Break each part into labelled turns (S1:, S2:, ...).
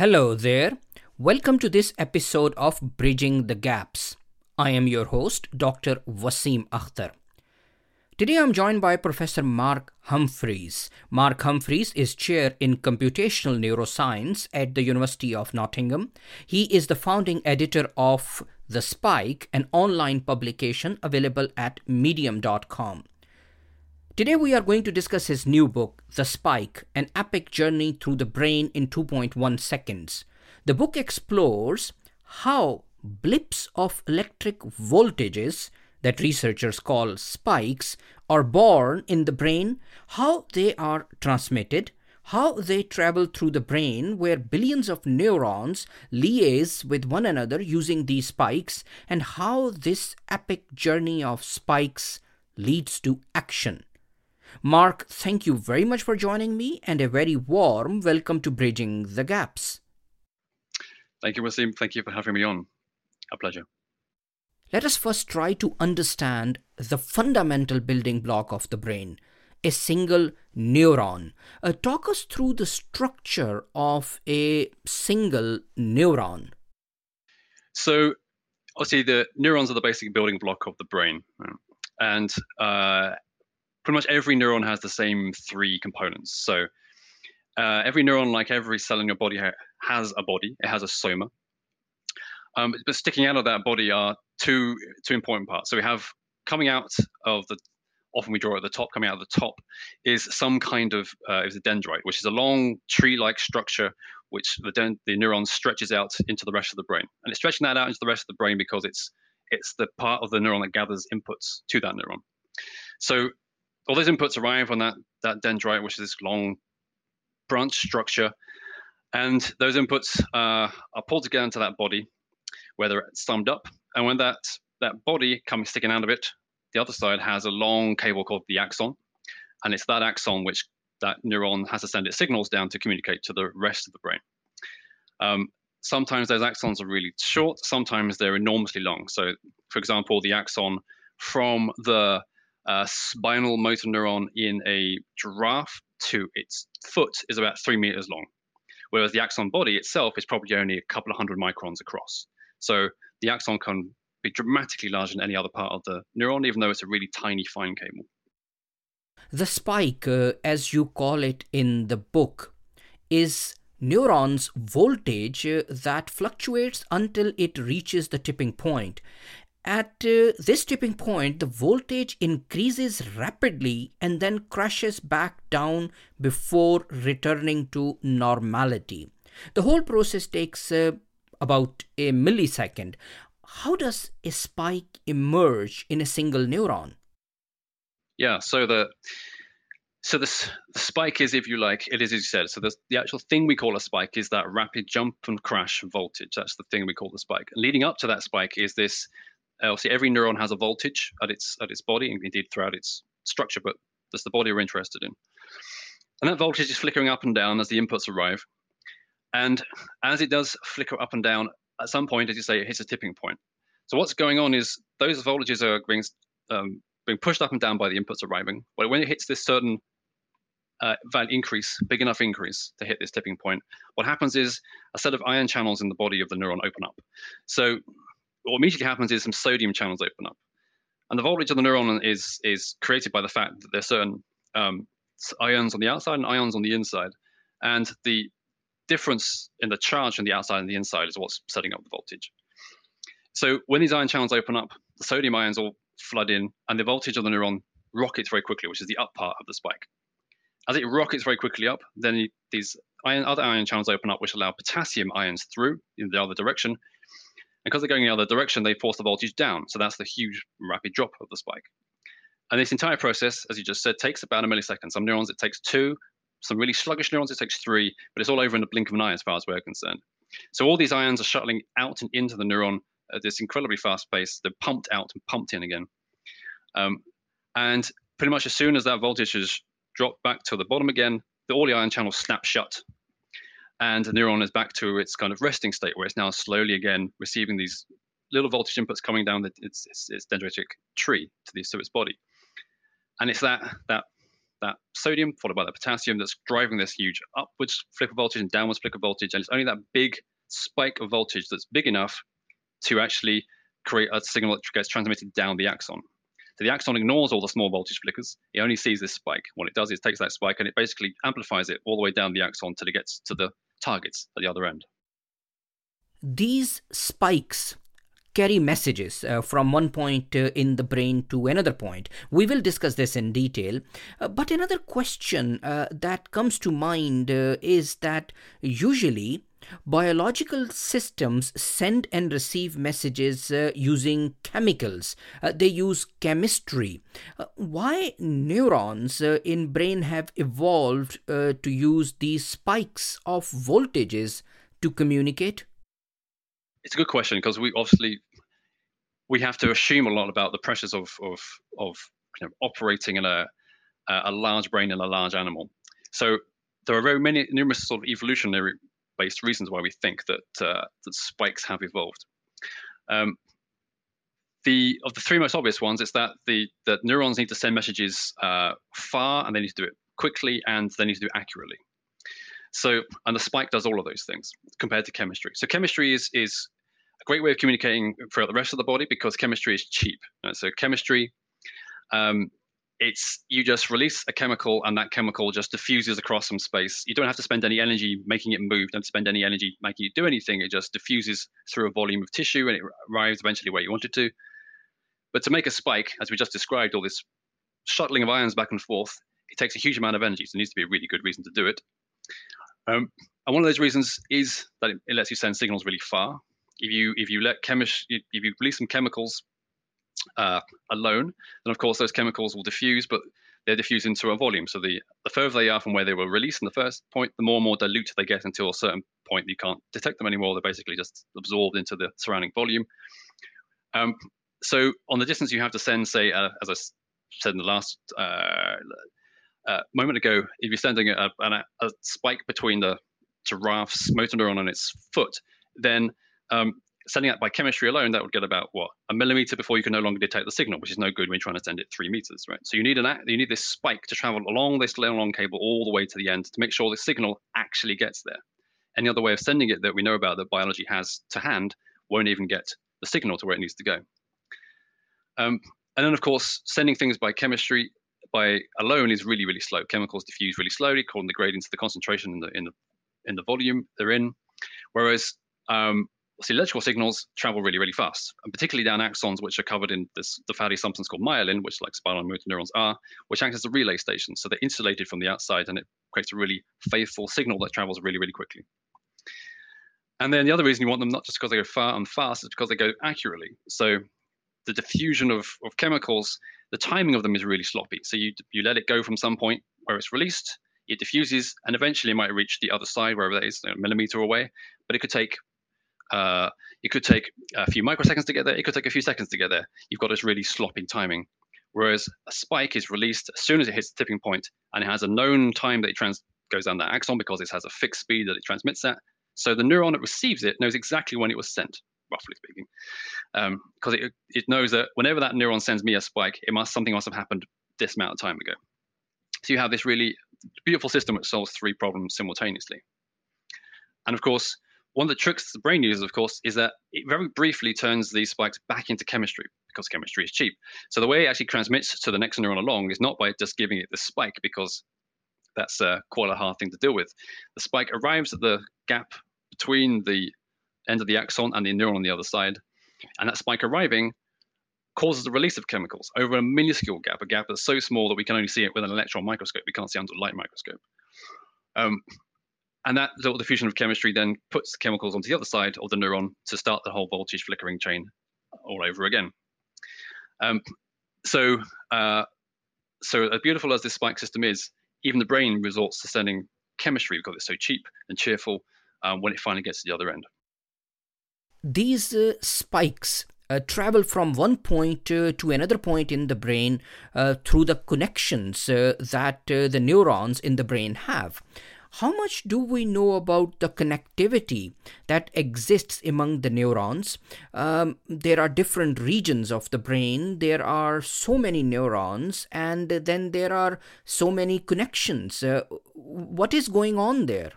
S1: Hello there. Welcome to this episode of Bridging the Gaps. I am your host, Dr. Wasim Akhtar. Today I'm joined by Professor Mark Humphries. Mark Humphries is chair in computational neuroscience at the University of Nottingham. He is the founding editor of The Spike, an online publication available at medium.com. Today we are going to discuss his new book, The Spike An Epic Journey Through the Brain in 2.1 Seconds. The book explores how blips of electric voltages that researchers call spikes are born in the brain, how they are transmitted, how they travel through the brain where billions of neurons liaise with one another using these spikes, and how this epic journey of spikes leads to action. Mark, thank you very much for joining me and a very warm welcome to Bridging the Gaps.
S2: Thank you, Wasim. Thank you for having me on. A pleasure.
S1: Let us first try to understand the fundamental building block of the brain, a single neuron. Uh, talk us through the structure of a single neuron.
S2: So, obviously, the neurons are the basic building block of the brain. And uh, pretty much every neuron has the same three components. So uh, every neuron, like every cell in your body, ha- has a body. It has a soma. Um, but sticking out of that body are two two important parts. So we have coming out of the often we draw at the top, coming out of the top, is some kind of uh, is a dendrite, which is a long tree-like structure which the den- the neuron stretches out into the rest of the brain, and it's stretching that out into the rest of the brain because it's it's the part of the neuron that gathers inputs to that neuron. So all those inputs arrive on that that dendrite, which is this long branch structure, and those inputs uh, are pulled together into that body, where they're summed up. And when that that body comes sticking out of it, the other side has a long cable called the axon, and it's that axon which that neuron has to send its signals down to communicate to the rest of the brain. Um, sometimes those axons are really short, sometimes they're enormously long. So, for example, the axon from the uh, spinal motor neuron in a giraffe to its foot is about three meters long, whereas the axon body itself is probably only a couple of hundred microns across. So the axon can be dramatically larger than any other part of the neuron, even though it's a really tiny, fine cable.
S1: The spike, uh, as you call it in the book, is neurons' voltage uh, that fluctuates until it reaches the tipping point. At uh, this tipping point, the voltage increases rapidly and then crashes back down before returning to normality. The whole process takes uh, about a millisecond. How does a spike emerge in a single neuron?
S2: Yeah, so the so this the spike is, if you like, it is as you said. So the, the actual thing we call a spike is that rapid jump and crash voltage. That's the thing we call the spike. And leading up to that spike is this obviously every neuron has a voltage at its at its body and indeed throughout its structure, but that's the body we're interested in. And that voltage is flickering up and down as the inputs arrive. And as it does flicker up and down, at some point, as you say, it hits a tipping point. So what's going on is those voltages are being, um, being pushed up and down by the inputs arriving. But when it hits this certain uh, value increase, big enough increase to hit this tipping point, what happens is a set of ion channels in the body of the neuron open up. So what immediately happens is some sodium channels open up, and the voltage of the neuron is is created by the fact that there's certain um, ions on the outside and ions on the inside, and the difference in the charge on the outside and the inside is what's setting up the voltage. So when these ion channels open up, the sodium ions all flood in, and the voltage of the neuron rockets very quickly, which is the up part of the spike. As it rockets very quickly up, then these ion, other ion channels open up, which allow potassium ions through in the other direction, because they're going in the other direction, they force the voltage down. So that's the huge rapid drop of the spike. And this entire process, as you just said, takes about a millisecond. Some neurons it takes two, some really sluggish neurons it takes three, but it's all over in the blink of an eye as far as we're concerned. So all these ions are shuttling out and into the neuron at this incredibly fast pace. They're pumped out and pumped in again. Um, and pretty much as soon as that voltage has dropped back to the bottom again, the all the ion channels snap shut and the neuron is back to its kind of resting state where it's now slowly again receiving these little voltage inputs coming down the, its, its, its dendritic tree to, the, to its body. And it's that that that sodium followed by that potassium that's driving this huge upwards flicker voltage and downwards flicker voltage. And it's only that big spike of voltage that's big enough to actually create a signal that gets transmitted down the axon. So the axon ignores all the small voltage flickers. It only sees this spike. What it does is it takes that spike and it basically amplifies it all the way down the axon till it gets to the targets at the other end.
S1: These spikes carry messages uh, from one point uh, in the brain to another point. We will discuss this in detail. Uh, but another question uh, that comes to mind uh, is that usually biological systems send and receive messages uh, using chemicals. Uh, they use chemistry. Uh, why neurons uh, in brain have evolved to use these spikes of voltages to communicate?
S2: It's a good question because we obviously we have to assume a lot about the pressures of of of you know, operating in a a large brain in a large animal. So there are very many numerous sort of evolutionary based reasons why we think that uh, that spikes have evolved. Um, the of the three most obvious ones is that the that neurons need to send messages uh, far and they need to do it quickly and they need to do it accurately. So, and the spike does all of those things compared to chemistry. So, chemistry is is a great way of communicating throughout the rest of the body because chemistry is cheap. Right? So, chemistry, um, it's you just release a chemical and that chemical just diffuses across some space. You don't have to spend any energy making it move. Don't spend any energy making it do anything. It just diffuses through a volume of tissue and it arrives eventually where you want it to. But to make a spike, as we just described, all this shuttling of ions back and forth, it takes a huge amount of energy. So there needs to be a really good reason to do it. Um, and one of those reasons is that it, it, lets you send signals really far. If you if you let chemish if you release some chemicals uh, alone, then of course those chemicals will diffuse, but they diffuse into a volume. So the the further they are from where they were released in the first point, the more and more dilute they get until a certain point you can't detect them anymore. They're basically just absorbed into the surrounding volume. Um, so on the distance you have to send, say, uh, as I said in the last uh, uh, moment ago, if you're sending a, a, a, spike between the giraffe's motor neuron and its foot, then um, sending that by chemistry alone, that would get about what a millimeter before you can no longer detect the signal, which is no good when you're trying to send it three meters, right? So you need an you need this spike to travel along this long cable all the way to the end to make sure the signal actually gets there. Any other way of sending it that we know about that biology has to hand won't even get the signal to where it needs to go. Um, and then, of course, sending things by chemistry by alone is really, really slow. Chemicals diffuse really slowly according to the gradient of the concentration in the in the in the volume they're in. Whereas um, see, electrical signals travel really, really fast, and particularly down axons, which are covered in this, the fatty substance called myelin, which like spinal motor neurons are, which acts as a relay station. So they're insulated from the outside, and it creates a really faithful signal that travels really, really quickly. And then the other reason you want them not just because they go far and fast, is because they go accurately. So the diffusion of, of chemicals the timing of them is really sloppy. So you you let it go from some point where it's released, it diffuses, and eventually it might reach the other side, wherever that is, a millimeter away. But it could take uh, it could take a few microseconds to get there. It could take a few seconds to get there. You've got this really sloppy timing. Whereas a spike is released as soon as it hits the tipping point, and it has a known time that it trans- goes down that axon because it has a fixed speed that it transmits at. So the neuron that receives it knows exactly when it was sent roughly speaking, because um, it, it knows that whenever that neuron sends me a spike, it must something must have happened this amount of time ago. So you have this really beautiful system which solves three problems simultaneously. And of course, one of the tricks the brain uses, of course, is that it very briefly turns these spikes back into chemistry because chemistry is cheap. So the way it actually transmits to the next neuron along is not by just giving it the spike because that's uh, quite a hard thing to deal with. The spike arrives at the gap between the end of the axon and the neuron on the other side. And that spike arriving causes the release of chemicals over a minuscule gap, a gap that's so small that we can only see it with an electron microscope. We can't see under a light microscope. Um, and that little diffusion of chemistry then puts chemicals onto the other side of the neuron to start the whole voltage flickering chain all over again. Um, so, uh, so as beautiful as this spike system is, even the brain resorts to sending chemistry because it's so cheap and cheerful um, when it finally gets to the other end
S1: these uh, spikes uh, travel from one point uh, to another point in the brain uh, through the connections uh, that uh, the neurons in the brain have. How much do we know about the connectivity that exists among the neurons? Um, there are different regions of the brain, there are so many neurons, and then there are so many connections. Uh, what is going on there?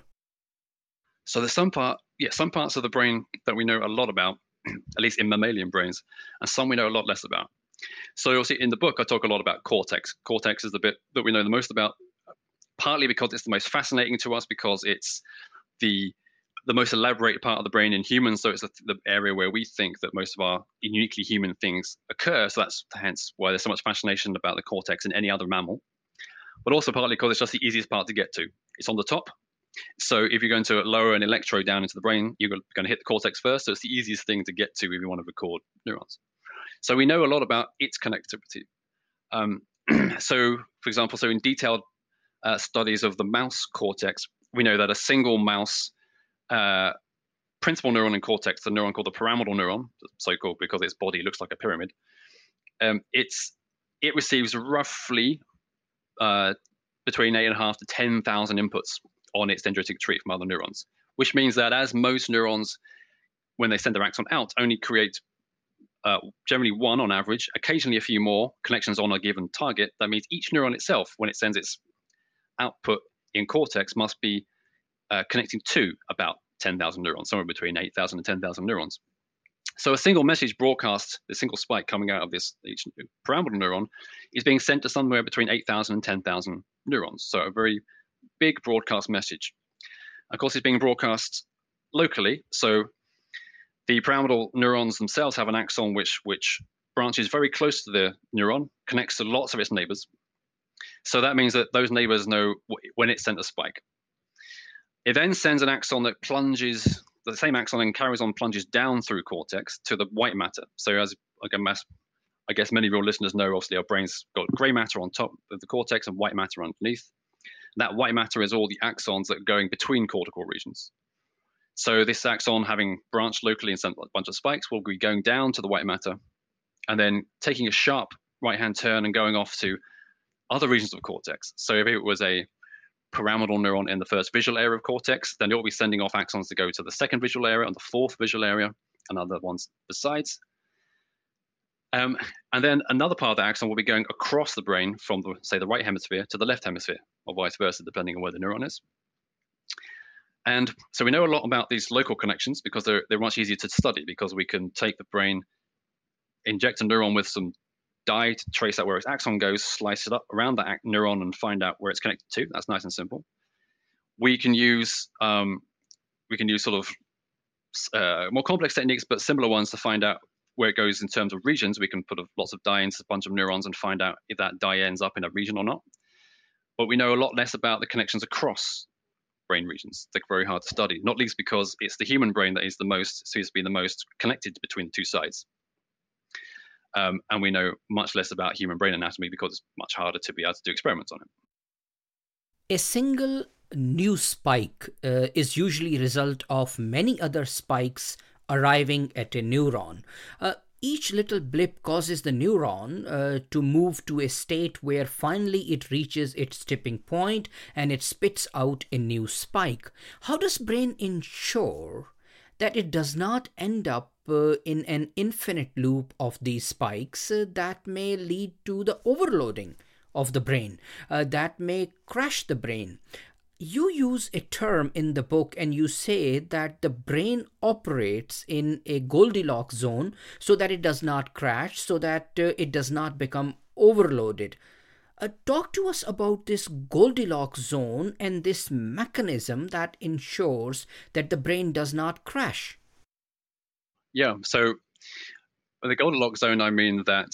S2: So there's some part, yeah, some parts of the brain that we know a lot about, at least in mammalian brains, and some we know a lot less about. So you'll see in the book, I talk a lot about cortex. Cortex is the bit that we know the most about, partly because it's the most fascinating to us because it's the the most elaborate part of the brain in humans. So it's the, the area where we think that most of our uniquely human things occur. So that's hence why there's so much fascination about the cortex in any other mammal. But also partly because it's just the easiest part to get to. It's on the top. So if you're going to lower an electrode down into the brain, you're going to hit the cortex first. So it's the easiest thing to get to if you want to record neurons. So we know a lot about its connectivity. Um, so, for example, so in detailed uh, studies of the mouse cortex, we know that a single mouse uh, principal neuron in cortex, the neuron called the pyramidal neuron, so called because its body looks like a pyramid, um, it's it receives roughly uh, between eight and a half to ten thousand inputs on its dendritic tree from other neurons, which means that as most neurons, when they send their axon out, only create uh, generally one on average, occasionally a few more connections on a given target. That means each neuron itself, when it sends its output in cortex, must be uh, connecting to about 10,000 neurons, somewhere between 8,000 and 10,000 neurons. So a single message broadcast, the single spike coming out of this each pyramidal neuron, is being sent to somewhere between 8,000 and 10,000 neurons. So a very big broadcast message. Of course, it's being broadcast locally. So the pyramidal neurons themselves have an axon which which branches very close to the neuron, connects to lots of its neighbors. So that means that those neighbors know when it sent a spike. It then sends an axon that plunges the same axon and carries on plunges down through cortex to the white matter. So as again, I guess many your listeners know, obviously our brain's got gray matter on top of the cortex and white matter underneath. That white matter is all the axons that are going between cortical regions. So this axon, having branched locally and sent a bunch of spikes, will be going down to the white matter, and then taking a sharp right-hand turn and going off to other regions of cortex. So if it was a pyramidal neuron in the first visual area of cortex, then it will be sending off axons to go to the second visual area and the fourth visual area and other ones besides. Um, and then another part of the axon will be going across the brain from, the, say, the right hemisphere to the left hemisphere, or vice versa, depending on where the neuron is. And so we know a lot about these local connections because they're, they're much easier to study because we can take the brain, inject a neuron with some dye to trace out where its axon goes, slice it up around that neuron and find out where it's connected to. That's nice and simple. We can use um, we can use sort of uh, more complex techniques, but similar ones to find out where it goes in terms of regions. We can put a, lots of dye into a bunch of neurons and find out if that dye ends up in a region or not. But we know a lot less about the connections across brain regions. They're very hard to study, not least because it's the human brain that is the most, seems to be the most connected between the two sides. Um, and we know much less about human brain anatomy because it's much harder to be able to do experiments on it.
S1: A single new spike uh, is usually a result of many other spikes arriving at a neuron. Uh, each little blip causes the neuron uh, to move to a state where finally it reaches its tipping point and it spits out a new spike. How does brain ensure that it does not end up uh, in an infinite loop of these spikes uh, that may lead to the overloading of the brain uh, that may crash the brain you use a term in the book and you say that the brain operates in a Goldilocks zone so that it does not crash, so that uh, it does not become overloaded. Uh, talk to us about this Goldilocks zone and this mechanism that ensures that the brain does not crash.
S2: Yeah, so the Goldilocks zone, I mean that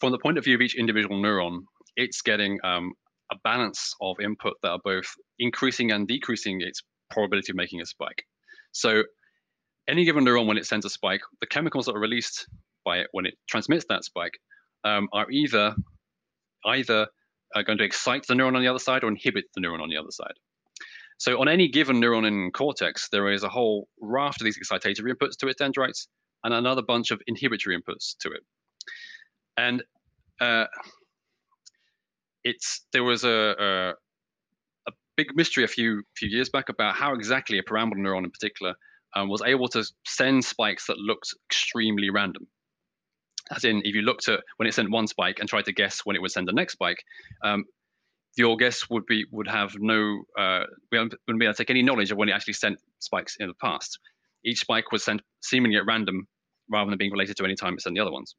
S2: from the point of view of each individual neuron, it's getting um, a balance of input that are both increasing and decreasing its probability of making a spike. So any given neuron, when it sends a spike, the chemicals that are released by it when it transmits that spike um, are either either uh, going to excite the neuron on the other side or inhibit the neuron on the other side. So on any given neuron in cortex, there is a whole raft of these excitatory inputs to its dendrites and another bunch of inhibitory inputs to it. And uh, it's there was a, a, a big mystery a few few years back about how exactly a pyramidal neuron in particular um, was able to send spikes that looked extremely random. As in, if you looked at when it sent one spike and tried to guess when it would send the next spike, um, your guess would be would have no uh, we wouldn't be able to take any knowledge of when it actually sent spikes in the past. Each spike was sent seemingly at random rather than being related to any time it sent the other ones.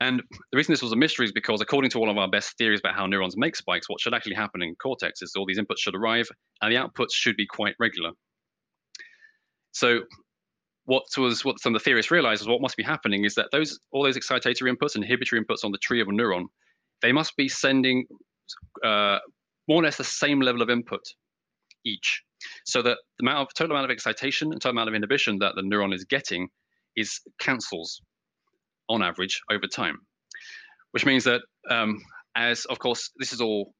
S2: And the reason this was a mystery is because, according to all of our best theories about how neurons make spikes, what should actually happen in cortex is all these inputs should arrive and the outputs should be quite regular. So, what was what some of the theorists realized is what must be happening is that those all those excitatory inputs and inhibitory inputs on the tree of a neuron, they must be sending uh, more or less the same level of input each, so that the amount of total amount of excitation and total amount of inhibition that the neuron is getting is cancels on average over time, which means that um, as of course this is all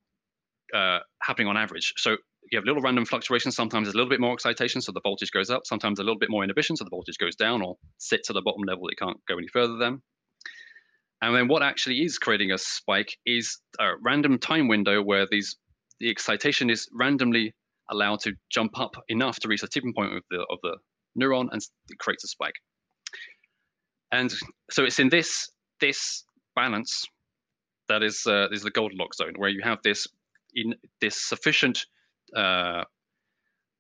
S2: uh, happening on average. So you have little random fluctuations. Sometimes there's a little bit more excitation, so the voltage goes up. Sometimes a little bit more inhibition, so the voltage goes down or sits at the bottom level. It can't go any further then. And then what actually is creating a spike is a random time window where these the excitation is randomly allowed to jump up enough to reach the tipping point of the of the neuron and it creates a spike. And so it's in this this balance that is uh, is the Goldilocks zone where you have this in this sufficient uh,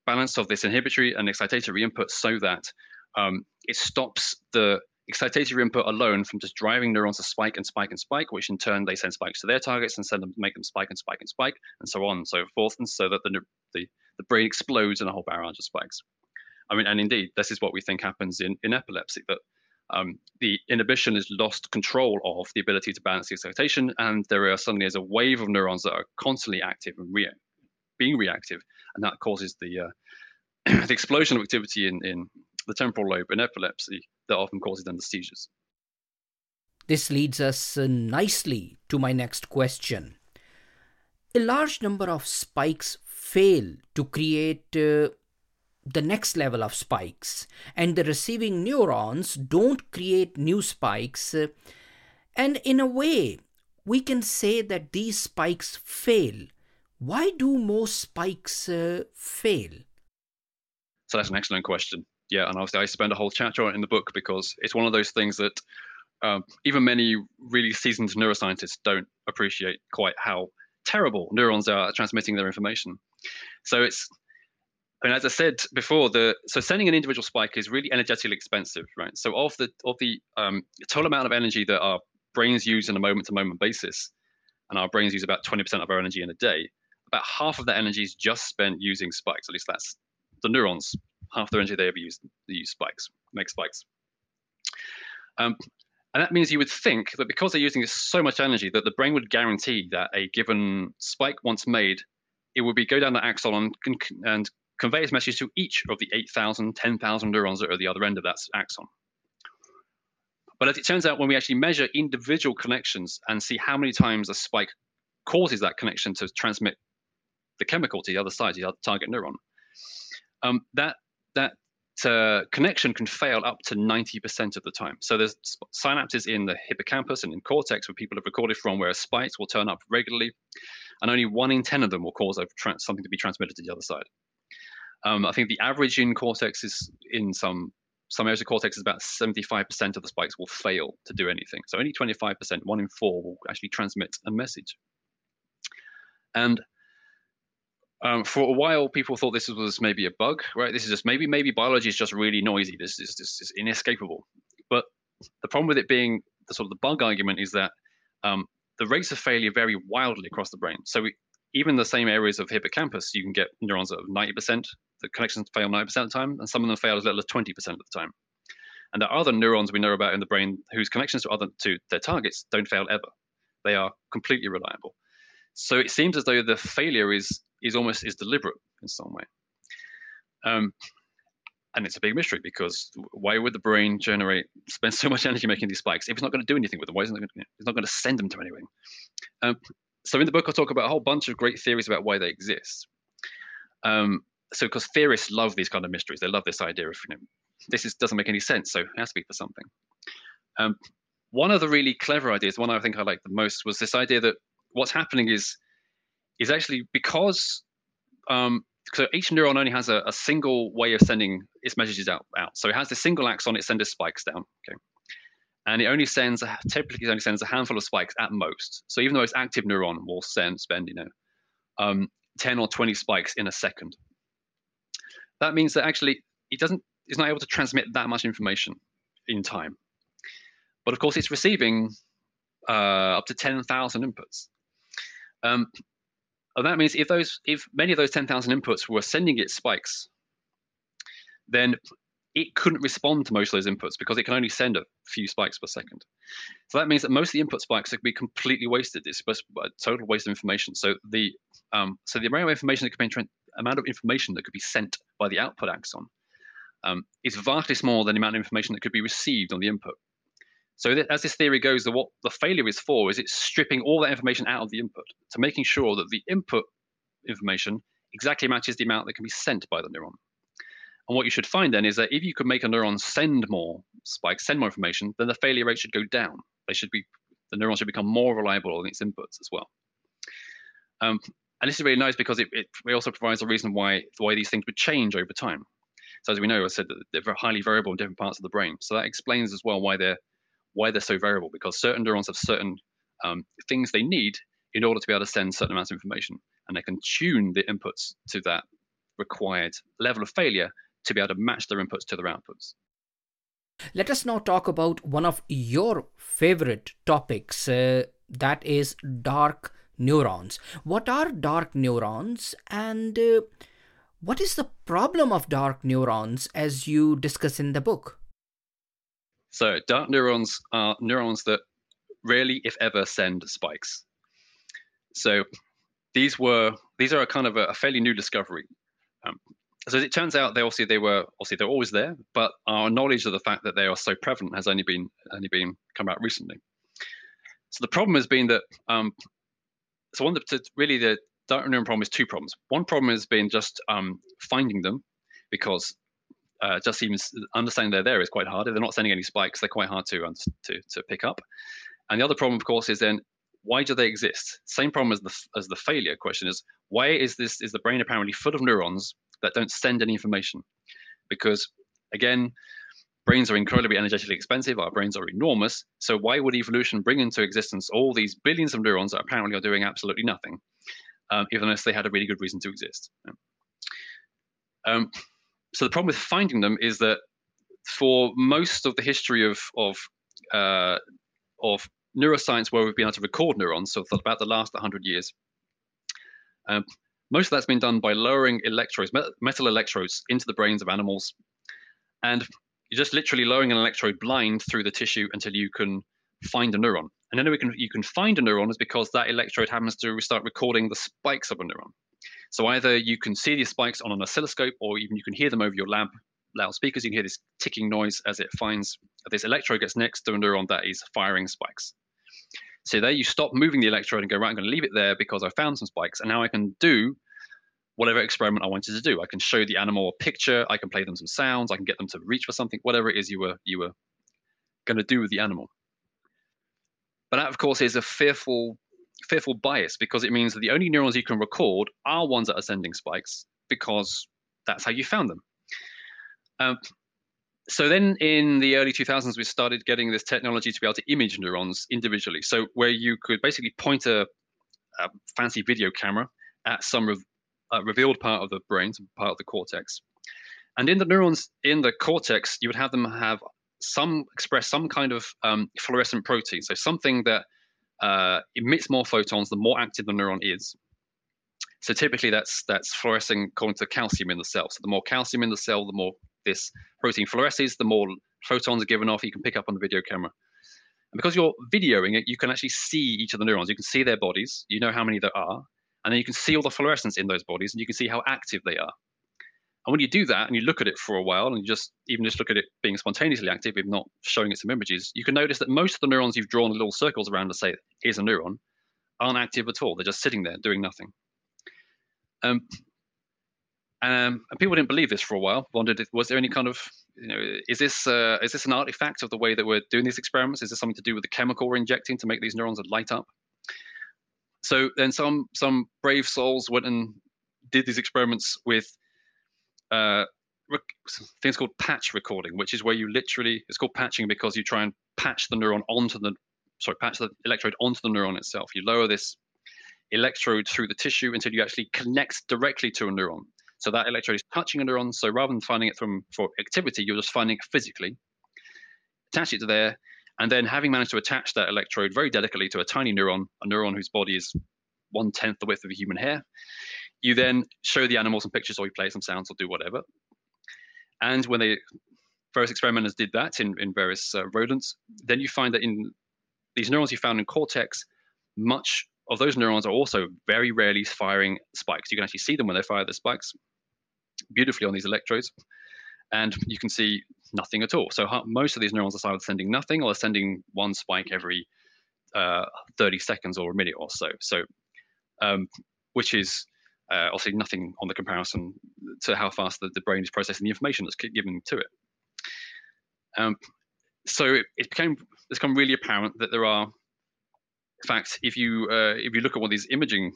S2: balance of this inhibitory and excitatory input so that um, it stops the excitatory input alone from just driving neurons to spike and spike and spike, which in turn they send spikes to their targets and send them make them spike and spike and spike and so on and so forth, and so that the the, the brain explodes in a whole barrage of spikes. I mean, and indeed, this is what we think happens in, in epilepsy that um, the inhibition has lost control of the ability to balance the excitation, and there are suddenly is a wave of neurons that are constantly active and re- being reactive, and that causes the uh, the explosion of activity in, in the temporal lobe in epilepsy that often causes then the seizures.
S1: This leads us nicely to my next question. A large number of spikes fail to create uh, the next level of spikes, and the receiving neurons don't create new spikes. Uh, and in a way, we can say that these spikes fail. Why do most spikes uh, fail?
S2: So that's an excellent question. Yeah, and obviously I spend a whole chapter on it in the book because it's one of those things that um, even many really seasoned neuroscientists don't appreciate quite how terrible neurons are transmitting their information. So it's and as I said before, the so sending an individual spike is really energetically expensive, right? So of the of the um, total amount of energy that our brains use on a moment-to-moment basis, and our brains use about 20% of our energy in a day, about half of that energy is just spent using spikes. At least that's the neurons. Half their energy they ever use they use spikes, make spikes. Um, and that means you would think that because they're using so much energy, that the brain would guarantee that a given spike once made, it would be go down the axon and, and convey its message to each of the 8,000, 10,000 neurons that are at the other end of that axon. But as it turns out, when we actually measure individual connections and see how many times a spike causes that connection to transmit the chemical to the other side, the target neuron, um, that that uh, connection can fail up to 90% of the time. So there's synapses in the hippocampus and in cortex where people have recorded from where spikes will turn up regularly, and only one in 10 of them will cause something to be transmitted to the other side. Um, I think the average in cortex is in some some areas of cortex is about 75% of the spikes will fail to do anything. So only 25%, one in four, will actually transmit a message. And um, for a while, people thought this was maybe a bug, right? This is just maybe maybe biology is just really noisy. This is this is inescapable. But the problem with it being the sort of the bug argument is that um, the rates of failure vary wildly across the brain. So we, even the same areas of hippocampus, you can get neurons that of 90%, the connections fail 90% of the time, and some of them fail as little as 20% of the time. And there are other neurons we know about in the brain whose connections to other to their targets don't fail ever. They are completely reliable. So it seems as though the failure is is almost is deliberate in some way. Um, and it's a big mystery because why would the brain generate spend so much energy making these spikes if it's not going to do anything with them? Why isn't it going to, it's not going to send them to anywhere? Um, so in the book, I talk about a whole bunch of great theories about why they exist. Um, so because theorists love these kind of mysteries, they love this idea of you know this is, doesn't make any sense, so it has to be for something. Um, one of the really clever ideas, one I think I liked the most, was this idea that what's happening is is actually because um, so each neuron only has a, a, single way of sending its messages out, out. So it has this single axon, it sends spikes down. Okay. And it only sends typically only sends a handful of spikes at most. So even though it's active neuron will send spend, you know, um, 10 or 20 spikes in a second. That means that actually it doesn't it's not able to transmit that much information in time. But of course it's receiving uh, up to 10,000 inputs. Um, and that means if those, if many of those 10,000 inputs were sending it spikes, then it couldn't respond to most of those inputs because it can only send a few spikes per second. So that means that most of the input spikes could be completely wasted. It's just a total waste of information. So the um, so the amount of information that could be amount of information that could be sent by the output axon um, is vastly smaller than the amount of information that could be received on the input. So th- as this theory goes, the, what the failure is for is it's stripping all that information out of the input to making sure that the input information exactly matches the amount that can be sent by the neuron. And what you should find then is that if you could make a neuron send more spikes, send more information, then the failure rate should go down. They should be the neuron should become more reliable in its inputs as well. Um, and this is really nice because it, it, it also provides a reason why why these things would change over time. So as we know, I said that they're highly variable in different parts of the brain. So that explains as well why they're why they're so variable because certain neurons have certain um, things they need in order to be able to send certain amounts of information, and they can tune the inputs to that required level of failure to be able to match their inputs to their outputs.
S1: Let us now talk about one of your favorite topics uh, that is dark neurons. What are dark neurons and uh, what is the problem of dark neurons as you discuss in the book?
S2: So, dark neurons are neurons that rarely, if ever, send spikes. So, these were these are a kind of a, a fairly new discovery. Um, so it turns out they obviously they were obviously they're always there, but our knowledge of the fact that they are so prevalent has only been only been come out recently. So the problem has been that um, so one of the really the dark neuron problem is two problems. One problem has been just um, finding them because uh, just even understanding they're there is quite hard. If they're not sending any spikes, they're quite hard to, to, to pick up. And the other problem, of course, is then why do they exist? Same problem as the as the failure question is why is this is the brain apparently full of neurons that don't send any information? Because again, brains are incredibly energetically expensive. Our brains are enormous. So why would evolution bring into existence all these billions of neurons that apparently are doing absolutely nothing, um, even unless they had a really good reason to exist? Um, so the problem with finding them is that for most of the history of of uh, of neuroscience, where we've been able to record neurons, so about the last 100 years, um, most of that's been done by lowering electrodes, metal electrodes, into the brains of animals, and you're just literally lowering an electrode blind through the tissue until you can find a neuron. And then we can you can find a neuron is because that electrode happens to start recording the spikes of a neuron. So either you can see these spikes on an oscilloscope, or even you can hear them over your lab loudspeakers. You can hear this ticking noise as it finds this electrode gets next to a neuron that is firing spikes. So there you stop moving the electrode and go, right, I'm going to leave it there because I found some spikes, and now I can do whatever experiment I wanted to do. I can show the animal a picture, I can play them some sounds, I can get them to reach for something, whatever it is you were you were going to do with the animal. But that, of course, is a fearful fearful bias because it means that the only neurons you can record are ones that are sending spikes because that's how you found them. Um, so then in the early 2000s, we started getting this technology to be able to image neurons individually. So where you could basically point a, a fancy video camera at some re- revealed part of the brain, some part of the cortex. And in the neurons in the cortex, you would have them have some express some kind of um, fluorescent protein. So something that uh, emits more photons the more active the neuron is. So typically that's that's fluorescing according to calcium in the cell. So the more calcium in the cell, the more this protein fluoresces, the more photons are given off. You can pick up on the video camera. And because you're videoing it, you can actually see each of the neurons. You can see their bodies. You know how many there are. And then you can see all the fluorescence in those bodies and you can see how active they are. And when you do that and you look at it for a while and you just even just look at it being spontaneously active, if not showing it some images, you can notice that most of the neurons you've drawn little circles around to say here's a neuron aren't active at all. They're just sitting there doing nothing. Um, um, and people didn't believe this for a while. Wondered, was there any kind of, you know, is this uh, is this an artifact of the way that we're doing these experiments? Is this something to do with the chemical we're injecting to make these neurons light up? So then some some brave souls went and did these experiments with uh, things called patch recording, which is where you literally it's called patching because you try and patch the neuron onto the sorry patch the electrode onto the neuron itself. You lower this electrode through the tissue until you actually connect directly to a neuron. So that electrode is touching a neuron. So rather than finding it from for activity, you're just finding it physically. Attach it to there, and then having managed to attach that electrode very delicately to a tiny neuron, a neuron whose body is one tenth the width of a human hair, you then show the animals some pictures or you play some sounds or do whatever. And when they various experimenters did that in, in various uh, rodents, then you find that in these neurons you found in cortex, much of those neurons are also very rarely firing spikes. You can actually see them when they fire the spikes beautifully on these electrodes, and you can see nothing at all. So most of these neurons are either sending nothing or are sending one spike every uh, 30 seconds or a minute or so. So, um, which is uh, obviously nothing on the comparison to how fast the, the brain is processing the information that's given to it. Um, so it, it, became it's become really apparent that there are, in fact, if you uh, if you look at one of these imaging,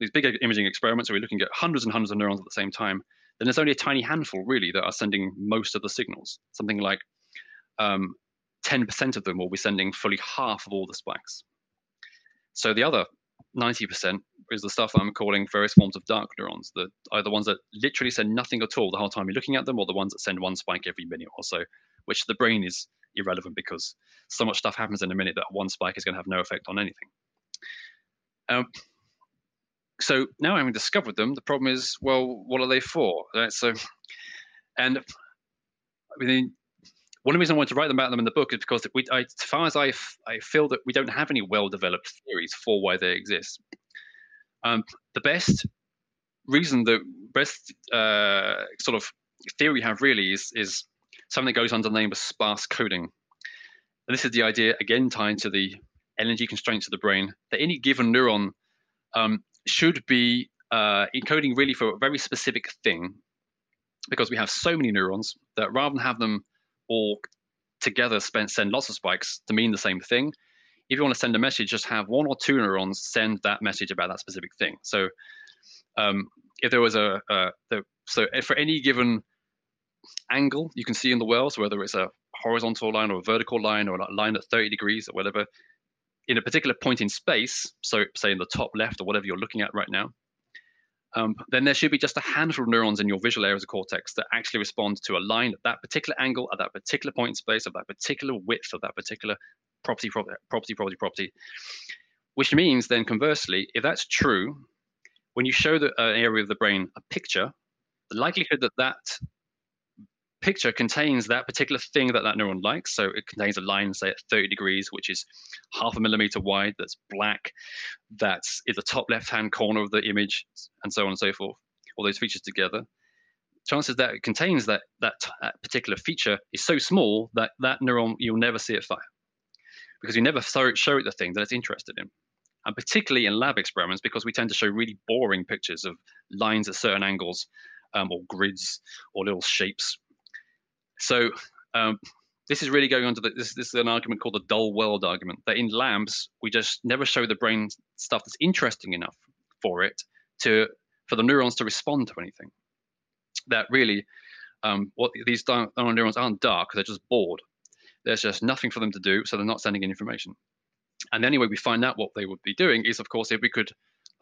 S2: these big imaging experiments, where we're looking at hundreds and hundreds of neurons at the same time, then there's only a tiny handful really that are sending most of the signals. Something like um, 10% of them will be sending fully half of all the spikes. So the other 90% is the stuff I'm calling various forms of dark neurons, the ones that literally send nothing at all the whole time you're looking at them, or the ones that send one spike every minute or so, which the brain is irrelevant because so much stuff happens in a minute that one spike is going to have no effect on anything. Um, so now having discovered them, the problem is, well, what are they for? Right? So, and I mean, one of the reasons I wanted to write about them in the book is because we, I, as far as I, feel that we don't have any well-developed theories for why they exist. Um, the best reason, the best uh, sort of theory we have really is, is something that goes under the name of sparse coding. And this is the idea, again, tied to the energy constraints of the brain, that any given neuron um, should be uh, encoding really for a very specific thing because we have so many neurons that rather than have them all together spend, send lots of spikes to mean the same thing, if you want to send a message, just have one or two neurons send that message about that specific thing. So um, if there was a, the, so for any given angle you can see in the world, so whether it's a horizontal line or a vertical line or a line at 30 degrees or whatever, in a particular point in space, so say in the top left or whatever you're looking at right now, um, then there should be just a handful of neurons in your visual areas of cortex that actually respond to a line at that particular angle, at that particular point in space, of that particular width, of that particular property, property, property, property. Which means then conversely, if that's true, when you show the uh, area of the brain a picture, the likelihood that that picture contains that particular thing that that neuron likes. So it contains a line, say at 30 degrees, which is half a millimeter wide, that's black, that's in the top left hand corner of the image, and so on and so forth. All those features together. Chances that it contains that, that, that particular feature is so small that that neuron, you'll never see it fire because you never show it, show it the thing that it's interested in. And particularly in lab experiments, because we tend to show really boring pictures of lines at certain angles um, or grids or little shapes so um, this is really going on to the, this, this is an argument called the dull world argument that in labs we just never show the brain stuff that's interesting enough for it to for the neurons to respond to anything. That really, um, what these neurons aren't dark; they're just bored. There's just nothing for them to do, so they're not sending in information. And the only way we find out what they would be doing is, of course, if we could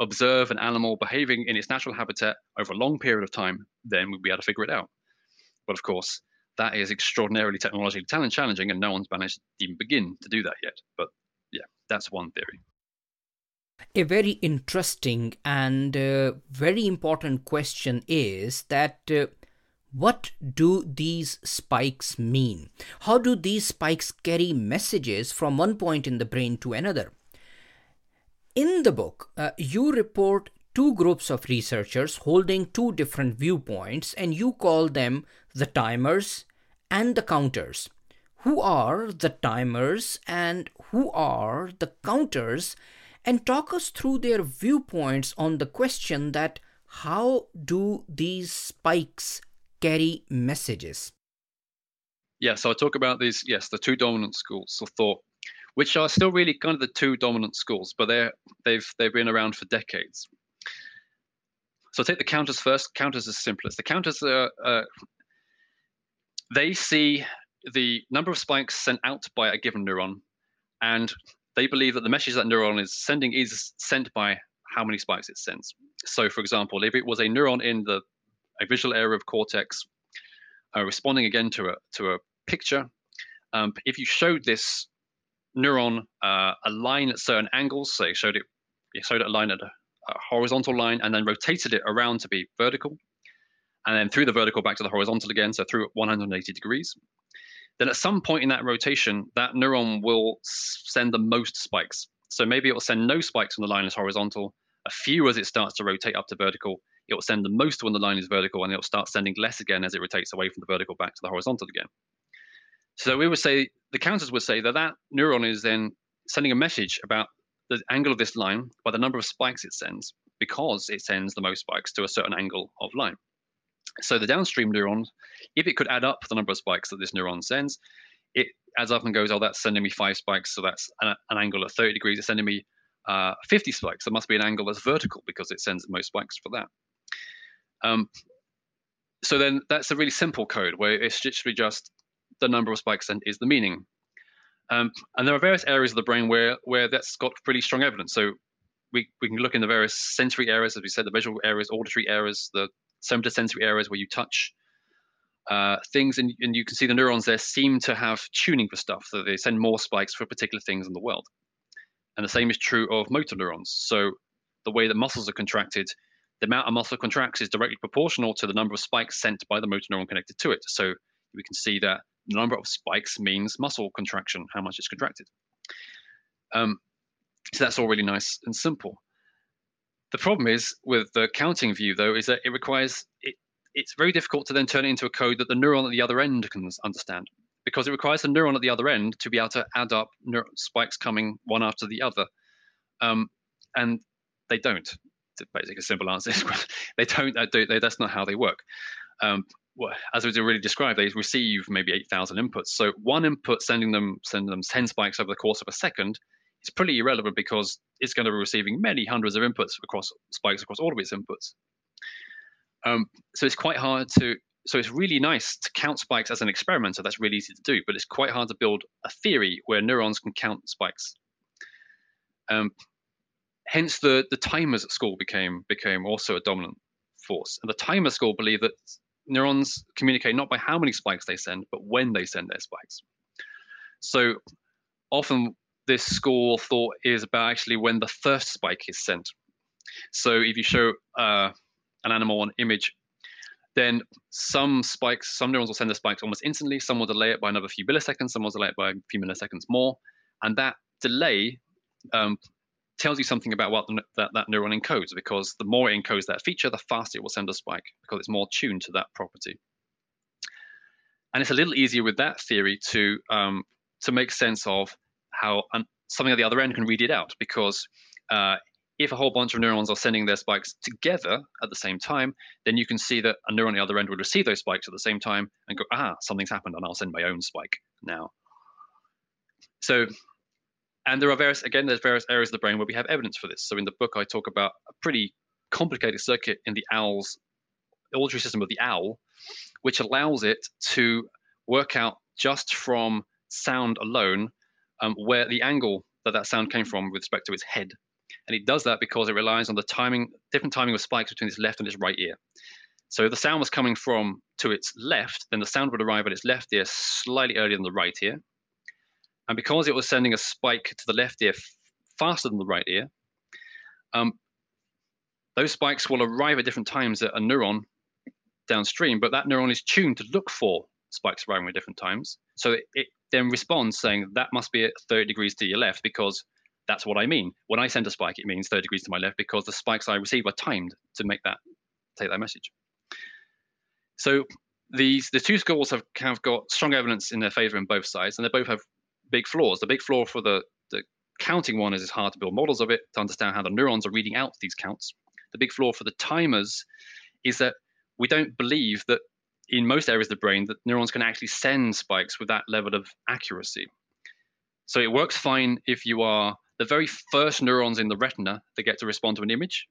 S2: observe an animal behaving in its natural habitat over a long period of time, then we'd be able to figure it out. But of course, that is extraordinarily technologically challenging, and no one's managed to even begin to do that yet. But yeah, that's one theory.
S1: A very interesting and uh, very important question is that uh, what do these spikes mean? How do these spikes carry messages from one point in the brain to another? In the book, uh, you report two groups of researchers holding two different viewpoints, and you call them the timers and the counters. Who are the timers and who are the counters? And talk us through their viewpoints on the question that how do these spikes carry messages?
S2: Yeah, so I talk about these, yes, the two dominant schools of thought, which are still really kind of the two dominant schools, but they're they've they've been around for decades. so take the counters first. Counters is simplest. The counters are they see the number of spikes sent out by a given neuron, and they believe that the message that neuron is sending is sent by how many spikes it sends. So, for example, if it was a neuron in the a visual area of cortex uh, responding again to a to a picture, um, if you showed this neuron uh, a line at certain angles, say showed it you showed it a line at a, a horizontal line and then rotated it around to be vertical, and then through the vertical back to the horizontal again, so through 180 degrees, then at some point in that rotation, that neuron will send the most spikes. So maybe it will send no spikes when the line is horizontal, a few as it starts to rotate up to vertical. It will send the most when the line is vertical, and it will start sending less again as it rotates away from the vertical back to the horizontal again. So we would say the counters would say that that neuron is then sending a message about the angle of this line by the number of spikes it sends because it sends the most spikes to a certain angle of line. So the downstream neuron, if it could add up the number of spikes that this neuron sends, it adds up and goes, oh, that's sending me five spikes, so that's an, an angle at 30 degrees. It's sending me uh, 50 spikes. There must be an angle that's vertical because it sends most spikes for that. Um, so then that's a really simple code where it's literally just the number of spikes sent is the meaning. Um, and there are various areas of the brain where where that's got pretty strong evidence. So we, we can look in the various sensory areas, as we said, the visual areas, auditory areas, the somatosensory areas where you touch uh, things, and, and you can see the neurons there seem to have tuning for stuff. So they send more spikes for particular things in the world. And the same is true of motor neurons. So the way that muscles are contracted, the amount of muscle contracts is directly proportional to the number of spikes sent by the motor neuron connected to it. So we can see that the number of spikes means muscle contraction, how much it's contracted. Um, so that's all really nice and simple. The problem is with the counting view, though, is that it requires it, it's very difficult to then turn it into a code that the neuron at the other end can understand because it requires the neuron at the other end to be able to add up spikes coming one after the other. Um, and they don't. Basically, a simple answer is they don't. Uh, they, that's not how they work. Um, well, as was already described, they receive maybe 8,000 inputs. So one input sending them sending them 10 spikes over the course of a second is pretty irrelevant because it's going to be receiving many hundreds of inputs across spikes across all of its inputs. Um, so it's quite hard to so it's really nice to count spikes as an experimenter. That's really easy to do, but it's quite hard to build a theory where neurons can count spikes. Um, hence, the the timers at school became became also a dominant force. And the timer school believe that neurons communicate not by how many spikes they send, but when they send their spikes. So often this school thought is about actually when the first spike is sent. So if you show uh, an animal an image then some spikes, some neurons will send the spikes almost instantly. Some will delay it by another few milliseconds. Some will delay it by a few milliseconds more. And that delay um, tells you something about what the, that, that neuron encodes because the more it encodes that feature, the faster it will send a spike because it's more tuned to that property. And it's a little easier with that theory to um, to make sense of how something at the other end can read it out because uh, if a whole bunch of neurons are sending their spikes together at the same time, then you can see that a neuron on the other end would receive those spikes at the same time and go, ah, something's happened, and I'll send my own spike now. So, and there are various, again, there's various areas of the brain where we have evidence for this. So in the book, I talk about a pretty complicated circuit in the owl's auditory system of the owl, which allows it to work out just from sound alone um, where the angle that that sound came from with respect to its head and it does that because it relies on the timing, different timing of spikes between its left and its right ear. So if the sound was coming from to its left, then the sound would arrive at its left ear slightly earlier than the right ear. And because it was sending a spike to the left ear faster than the right ear, um, those spikes will arrive at different times at a neuron downstream, but that neuron is tuned to look for spikes arriving at different times. So it, it then responds saying that must be at 30 degrees to your left because that's what I mean. When I send a spike, it means 30 degrees to my left because the spikes I receive are timed to make that take that message. So these the two schools have have got strong evidence in their favor in both sides, and they both have big flaws. The big flaw for the the counting one is it's hard to build models of it to understand how the neurons are reading out these counts. The big flaw for the timers is that we don't believe that in most areas of the brain that neurons can actually send spikes with that level of accuracy. So it works fine if you are the very first neurons in the retina that get to respond to an image,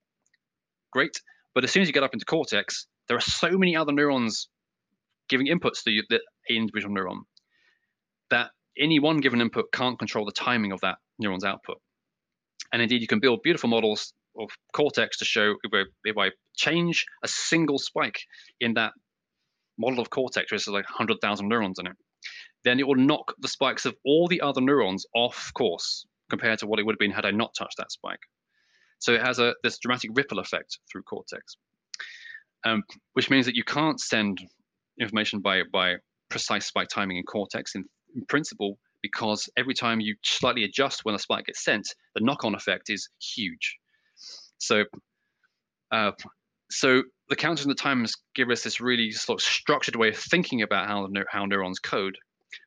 S2: great. But as soon as you get up into cortex, there are so many other neurons giving inputs to the individual neuron that any one given input can't control the timing of that neuron's output. And indeed, you can build beautiful models of cortex to show if I change a single spike in that model of cortex, which is like 100,000 neurons in it, then it will knock the spikes of all the other neurons off course compared to what it would have been had I not touched that spike. So it has a this dramatic ripple effect through cortex, um, which means that you can't send information by by precise spike timing in cortex in, in principle because every time you slightly adjust when a spike gets sent, the knock-on effect is huge. So, uh, so the counters and the timers give us this really sort of structured way of thinking about how how neurons code,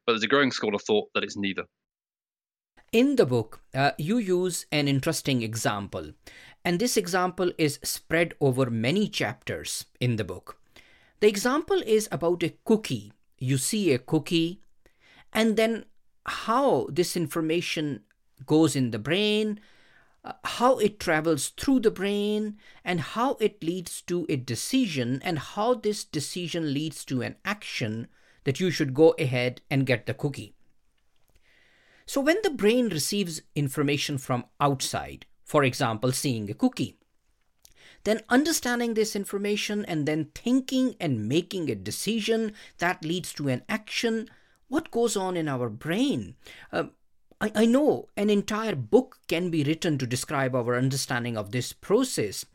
S2: but there's a growing school of thought that it's neither.
S1: In the book, uh, you use an interesting example, and this example is spread over many chapters in the book. The example is about a cookie. You see a cookie, and then how this information goes in the brain, how it travels through the brain, and how it leads to a decision, and how this decision leads to an action that you should go ahead and get the cookie. So, when the brain receives information from outside, for example, seeing a cookie, then understanding this information and then thinking and making a decision that leads to an action what goes on in our brain. Uh, I, I know an entire book can be written to describe our understanding of this process.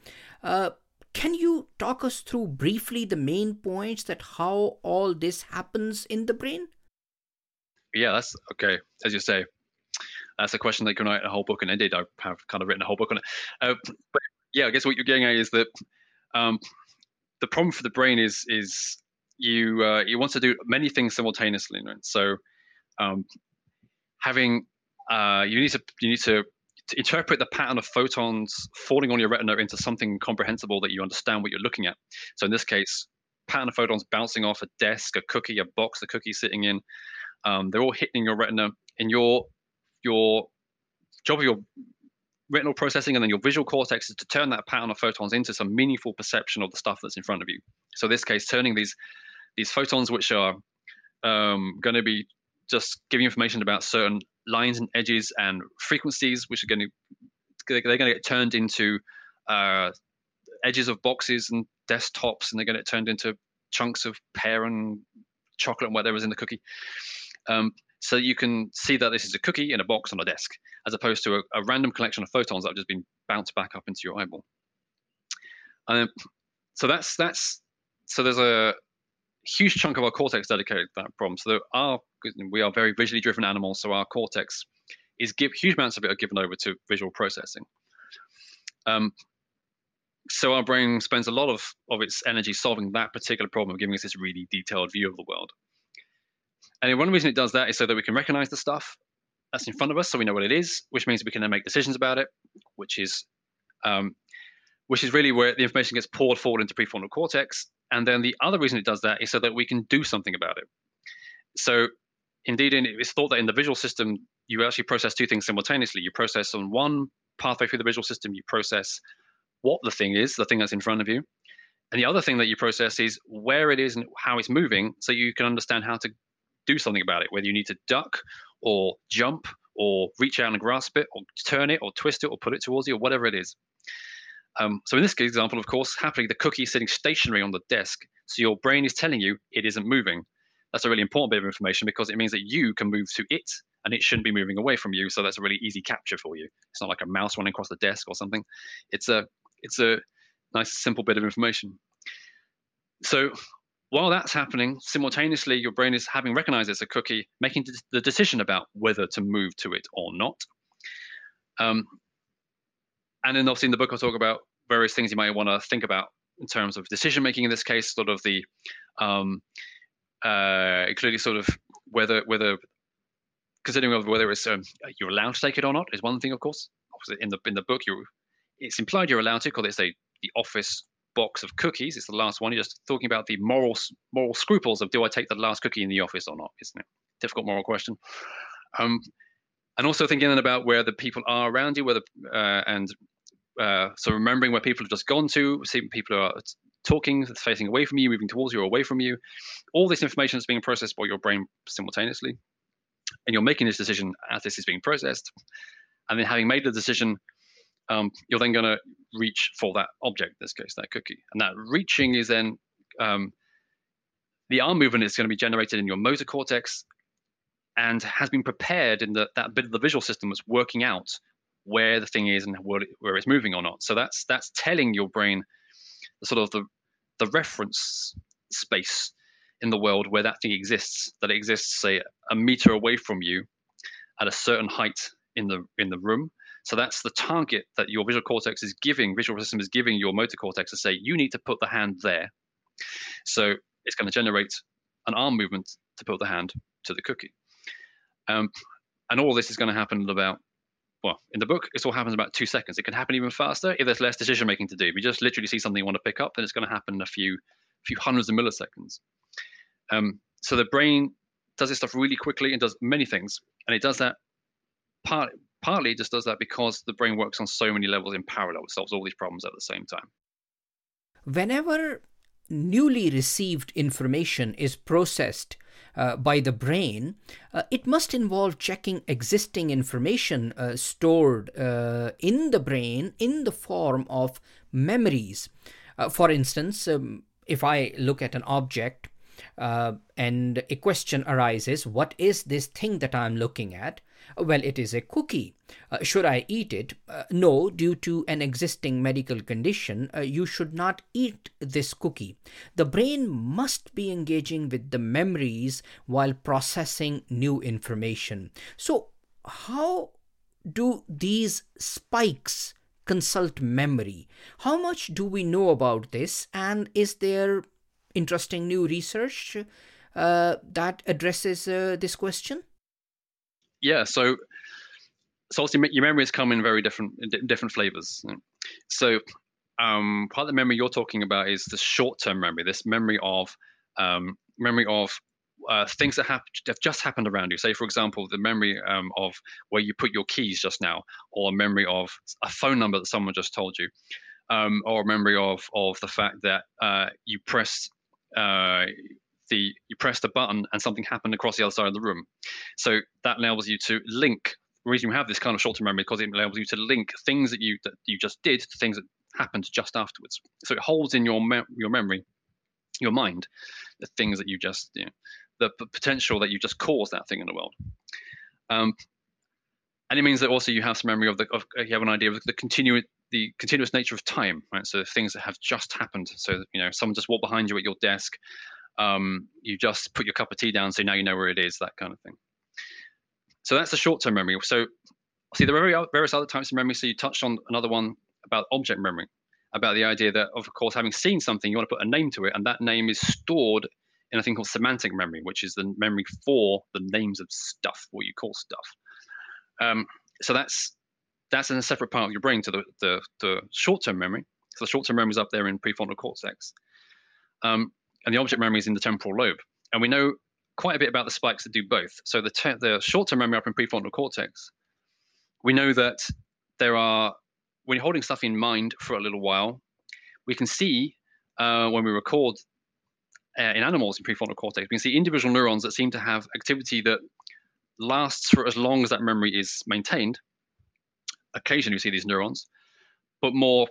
S1: Uh, can you talk us through briefly the main points that how all this happens in the brain?
S2: Yeah, that's okay. As you say, that's a question that can write a whole book, and indeed, I have kind of written a whole book on it. Uh, but yeah, I guess what you're getting at is that um, the problem for the brain is is you uh, you want to do many things simultaneously. Right? So um, having uh, you need to you need to, interpret the pattern of photons falling on your retina into something comprehensible that you understand what you're looking at. So in this case, pattern of photons bouncing off a desk, a cookie, a box, the cookie sitting in. Um, they're all hitting your retina. In your your job of your retinal processing and then your visual cortex is to turn that pattern of photons into some meaningful perception of the stuff that's in front of you. So in this case, turning these these photons, which are um, going to be just giving information about certain lines and edges and frequencies, which are going to they're going to get turned into uh, edges of boxes and desktops, and they're going to get turned into chunks of pear and chocolate and whatever whatever's in the cookie. Um, so you can see that this is a cookie in a box on a desk, as opposed to a, a random collection of photons that have just been bounced back up into your eyeball. Um, so that's that's so there's a huge chunk of our cortex dedicated to that problem. So our we are very visually driven animals, so our cortex is give huge amounts of it are given over to visual processing. Um, so our brain spends a lot of, of its energy solving that particular problem, giving us this really detailed view of the world. And one reason it does that is so that we can recognize the stuff that's in front of us, so we know what it is, which means we can then make decisions about it, which is um, which is really where the information gets poured forward into prefrontal cortex. And then the other reason it does that is so that we can do something about it. So, indeed, it's thought that in the visual system, you actually process two things simultaneously. You process on one pathway through the visual system, you process what the thing is, the thing that's in front of you. And the other thing that you process is where it is and how it's moving, so you can understand how to do something about it, whether you need to duck or jump or reach out and grasp it or turn it or twist it or put it towards you or whatever it is. Um, so in this example, of course, happily the cookie is sitting stationary on the desk. So your brain is telling you it isn't moving. That's a really important bit of information because it means that you can move to it and it shouldn't be moving away from you. So that's a really easy capture for you. It's not like a mouse running across the desk or something. It's a it's a nice simple bit of information. So while that's happening, simultaneously your brain is having recognized it's a cookie, making the decision about whether to move to it or not. Um, and then obviously in the book I'll talk about various things you might want to think about in terms of decision making in this case, sort of the um, uh, including sort of whether whether considering whether it's um, you're allowed to take it or not is one thing, of course. Obviously, in the in the book, you it's implied you're allowed to because it's a the office box of cookies. It's the last one. You're just talking about the moral moral scruples of do I take the last cookie in the office or not? Isn't it? Difficult moral question. Um, and also thinking about where the people are around you, whether uh, and uh, so remembering where people have just gone to, seeing people who are talking, facing away from you, moving towards you or away from you. All this information is being processed by your brain simultaneously. And you're making this decision as this is being processed. And then having made the decision, um, you're then going to reach for that object, in this case, that cookie. And that reaching is then um, the arm movement is going to be generated in your motor cortex and has been prepared in the, that bit of the visual system that's working out where the thing is and where, it's moving or not. So that's that's telling your brain sort of the the reference space in the world where that thing exists, that exists, say, a meter away from you at a certain height in the in the room. So that's the target that your visual cortex is giving, visual system is giving your motor cortex to say, you need to put the hand there. So it's going to generate an arm movement to put the hand to the cookie. Um, and all this is going to happen in about, well, in the book, it all happens about two seconds. It can happen even faster if there's less decision making to do. If you just literally see something you want to pick up, then it's going to happen in a few, few hundreds of milliseconds. Um, so the brain does this stuff really quickly and does many things, and it does that part, partly just does that because the brain works on so many levels in parallel. It solves all these problems at the same time.
S1: Whenever newly received information is processed uh, by the brain, uh, it must involve checking existing information uh, stored uh, in the brain in the form of memories. Uh, for instance, um, if I look at an object uh, and a question arises, what is this thing that I'm looking at? Well, it is a cookie. Uh, should I eat it? Uh, no, due to an existing medical condition, uh, you should not eat this cookie. The brain must be engaging with the memories while processing new information. So, how do these spikes consult memory? How much do we know about this? And is there interesting new research uh, that addresses uh, this question?
S2: Yeah, so so obviously your memories come in very different different flavors. So um, part of the memory you're talking about is the short-term memory, this memory of um, memory of uh, things that have, have just happened around you. Say, for example, the memory um, of where you put your keys just now, or a memory of a phone number that someone just told you, um, or a memory of of the fact that uh, you pressed uh, the you pressed a button and something happened across the other side of the room. So that enables you to link. The reason you have this kind of short-term memory because it enables you to link things that you that you just did to things that happened just afterwards. So it holds in your me- your memory, your mind, the things that you just you know, the p- potential that you just caused that thing in the world. Um, and it means that also you have some memory of the of, you have an idea of the continuous the continuous nature of time, right? So things that have just happened. So you know, someone just walked behind you at your desk. Um, you just put your cup of tea down, so now you know where it is, that kind of thing. So that's the short-term memory. So see, there are various other types of memory. So you touched on another one about object memory, about the idea that, of course, having seen something, you want to put a name to it, and that name is stored in a thing called semantic memory, which is the memory for the names of stuff, what you call stuff. Um, so that's that's in a separate part of your brain to the, the, the short-term memory. So the short-term memory is up there in prefrontal cortex. Um, and the object memory is in the temporal lobe. And we know quite a bit about the spikes that do both. So the, te- the short-term memory up in prefrontal cortex, we know that there are, when you're holding stuff in mind for a little while, we can see uh, when we record uh, in animals in prefrontal cortex, we can see individual neurons that seem to have activity that lasts for as long as that memory is maintained occasionally we see these neurons, but more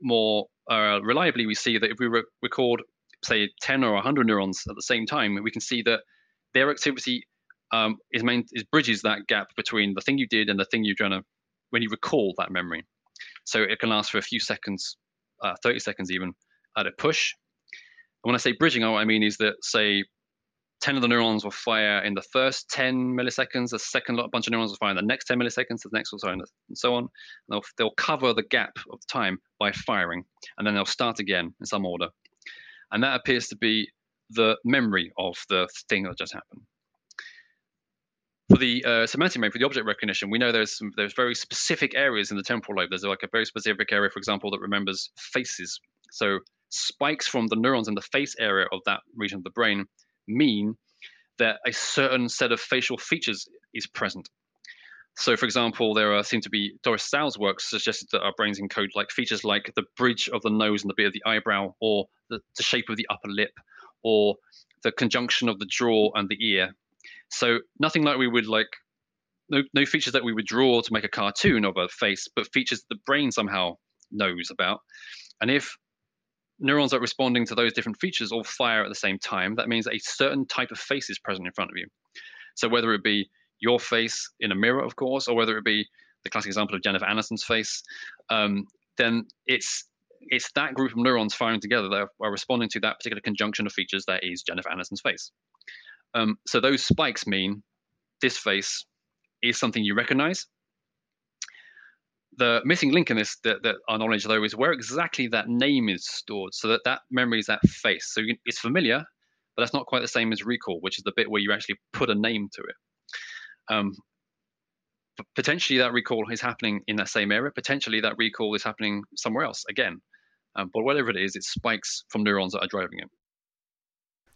S2: more uh, reliably we see that if we re- record say 10 or 100 neurons at the same time, we can see that their activity um, is, main, is bridges that gap between the thing you did and the thing you're trying to when you recall that memory. So it can last for a few seconds, uh, 30 seconds even, at a push. And when I say bridging, what I mean is that say 10 of the neurons will fire in the first 10 milliseconds, the second lot, bunch of neurons will fire in the next 10 milliseconds, the next will fire, and so on. And they'll, they'll cover the gap of time by firing, and then they'll start again in some order. And that appears to be the memory of the thing that just happened. For the uh, semantic memory, for the object recognition, we know there's some, there's very specific areas in the temporal lobe. There's like a very specific area, for example, that remembers faces. So spikes from the neurons in the face area of that region of the brain mean that a certain set of facial features is present. So, for example, there are, seem to be Doris Tsao's work suggested that our brains encode like features like the bridge of the nose and the bit of the eyebrow, or the, the shape of the upper lip, or the conjunction of the jaw and the ear. So nothing like we would like no, no features that we would draw to make a cartoon of a face, but features the brain somehow knows about. And if neurons are responding to those different features all fire at the same time, that means a certain type of face is present in front of you. So whether it be your face in a mirror, of course, or whether it be the classic example of Jennifer Aniston's face, um, then it's it's that group of neurons firing together that are responding to that particular conjunction of features that is Jennifer Aniston's face. Um, so those spikes mean this face is something you recognize. The missing link in this, that, that our knowledge though, is where exactly that name is stored, so that that memory is that face. So it's familiar, but that's not quite the same as recall, which is the bit where you actually put a name to it. Um, potentially that recall is happening in that same area. Potentially that recall is happening somewhere else again. Um, but whatever it is, it spikes from neurons that are driving it.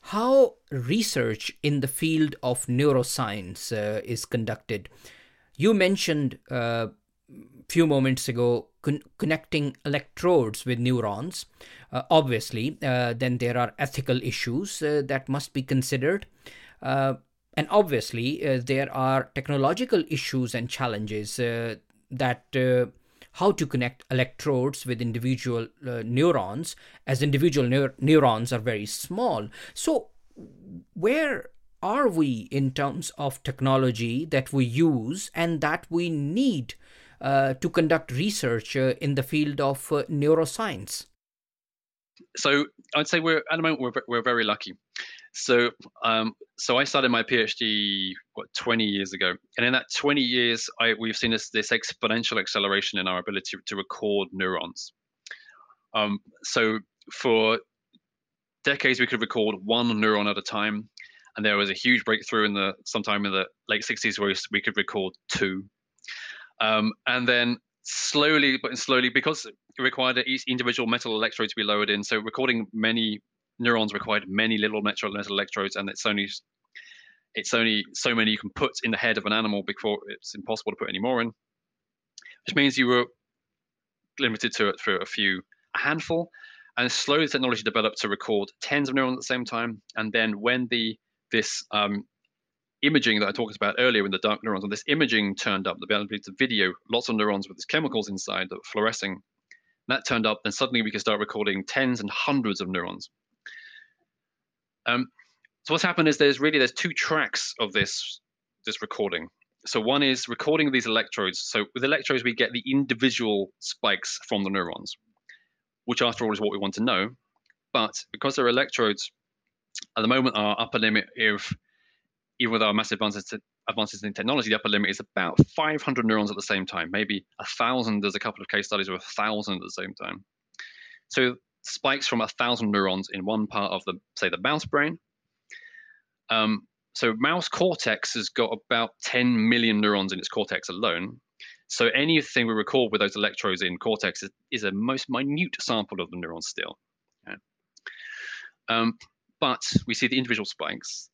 S1: How research in the field of neuroscience uh, is conducted. You mentioned a uh, few moments ago con- connecting electrodes with neurons. Uh, obviously, uh, then there are ethical issues uh, that must be considered. And obviously, uh, there are technological issues and challenges uh, that uh, how to connect electrodes with individual uh, neurons, as individual neur- neurons are very small. So, where are we in terms of technology that we use and that we need uh, to conduct research uh, in the field of neuroscience?
S2: So, I'd say we're at the moment we're, we're very lucky. So, um, so I started my PhD what 20 years ago, and in that 20 years, I, we've seen this this exponential acceleration in our ability to record neurons. Um, so, for decades, we could record one neuron at a time, and there was a huge breakthrough in the sometime in the late 60s where we could record two. Um, and then slowly, but slowly, because it required each individual metal electrode to be lowered in, so recording many neurons required many little metal electrodes, and it's only it's only so many you can put in the head of an animal before it's impossible to put any more in. Which means you were limited to it for a few, a handful, and slowly the technology developed to record tens of neurons at the same time. And then when the this um, imaging that I talked about earlier, when the dark neurons, and this imaging turned up, the ability to video lots of neurons with these chemicals inside that were fluorescing, that turned up, then suddenly we could start recording tens and hundreds of neurons. Um, so what's happened is there's really there's two tracks of this this recording. So one is recording these electrodes. So with electrodes, we get the individual spikes from the neurons, which after all is what we want to know. But because they're electrodes, at the moment our upper limit, if even with our massive advances, advances in technology, the upper limit is about 500 neurons at the same time. Maybe a thousand. There's a couple of case studies with a thousand at the same time. So spikes from a thousand neurons in one part of the, say, the mouse brain. Um, so mouse cortex has got about 10 million neurons in its cortex alone. So anything we record with those electrodes in cortex is, is a most minute sample of the neurons still. Um, but we see the individual spikes.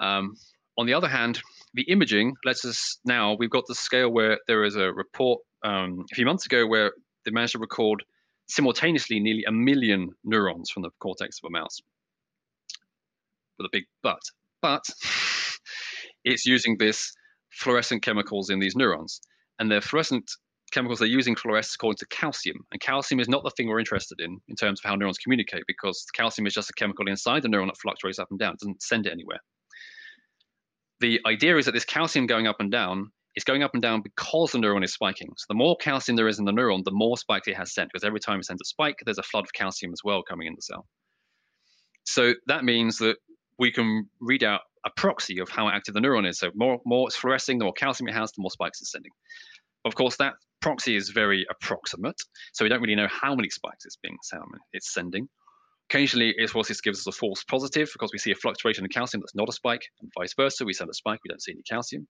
S2: Um, on the other hand, the imaging lets us now, we've got the scale where there is a report um, a few months ago where they managed to record simultaneously nearly a million neurons from the cortex of a mouse with a big but. But it's using this fluorescent chemicals in these neurons. And the fluorescent chemicals they're using fluoresce according to calcium. And calcium is not the thing we're interested in in terms of how neurons communicate because calcium is just a chemical inside the neuron that fluctuates up and down. It doesn't send it anywhere. The idea is that this calcium going up and down it's going up and down because the neuron is spiking. So the more calcium there is in the neuron, the more spikes it has sent, because every time it sends a spike, there's a flood of calcium as well coming in the cell. So that means that we can read out a proxy of how active the neuron is. So more, more it's fluorescing, the more calcium it has, the more spikes it's sending. Of course, that proxy is very approximate, so we don't really know how many spikes it's being it's sending. Occasionally, of course, this gives us a false positive because we see a fluctuation in calcium that's not a spike, and vice versa. We send a spike, we don't see any calcium.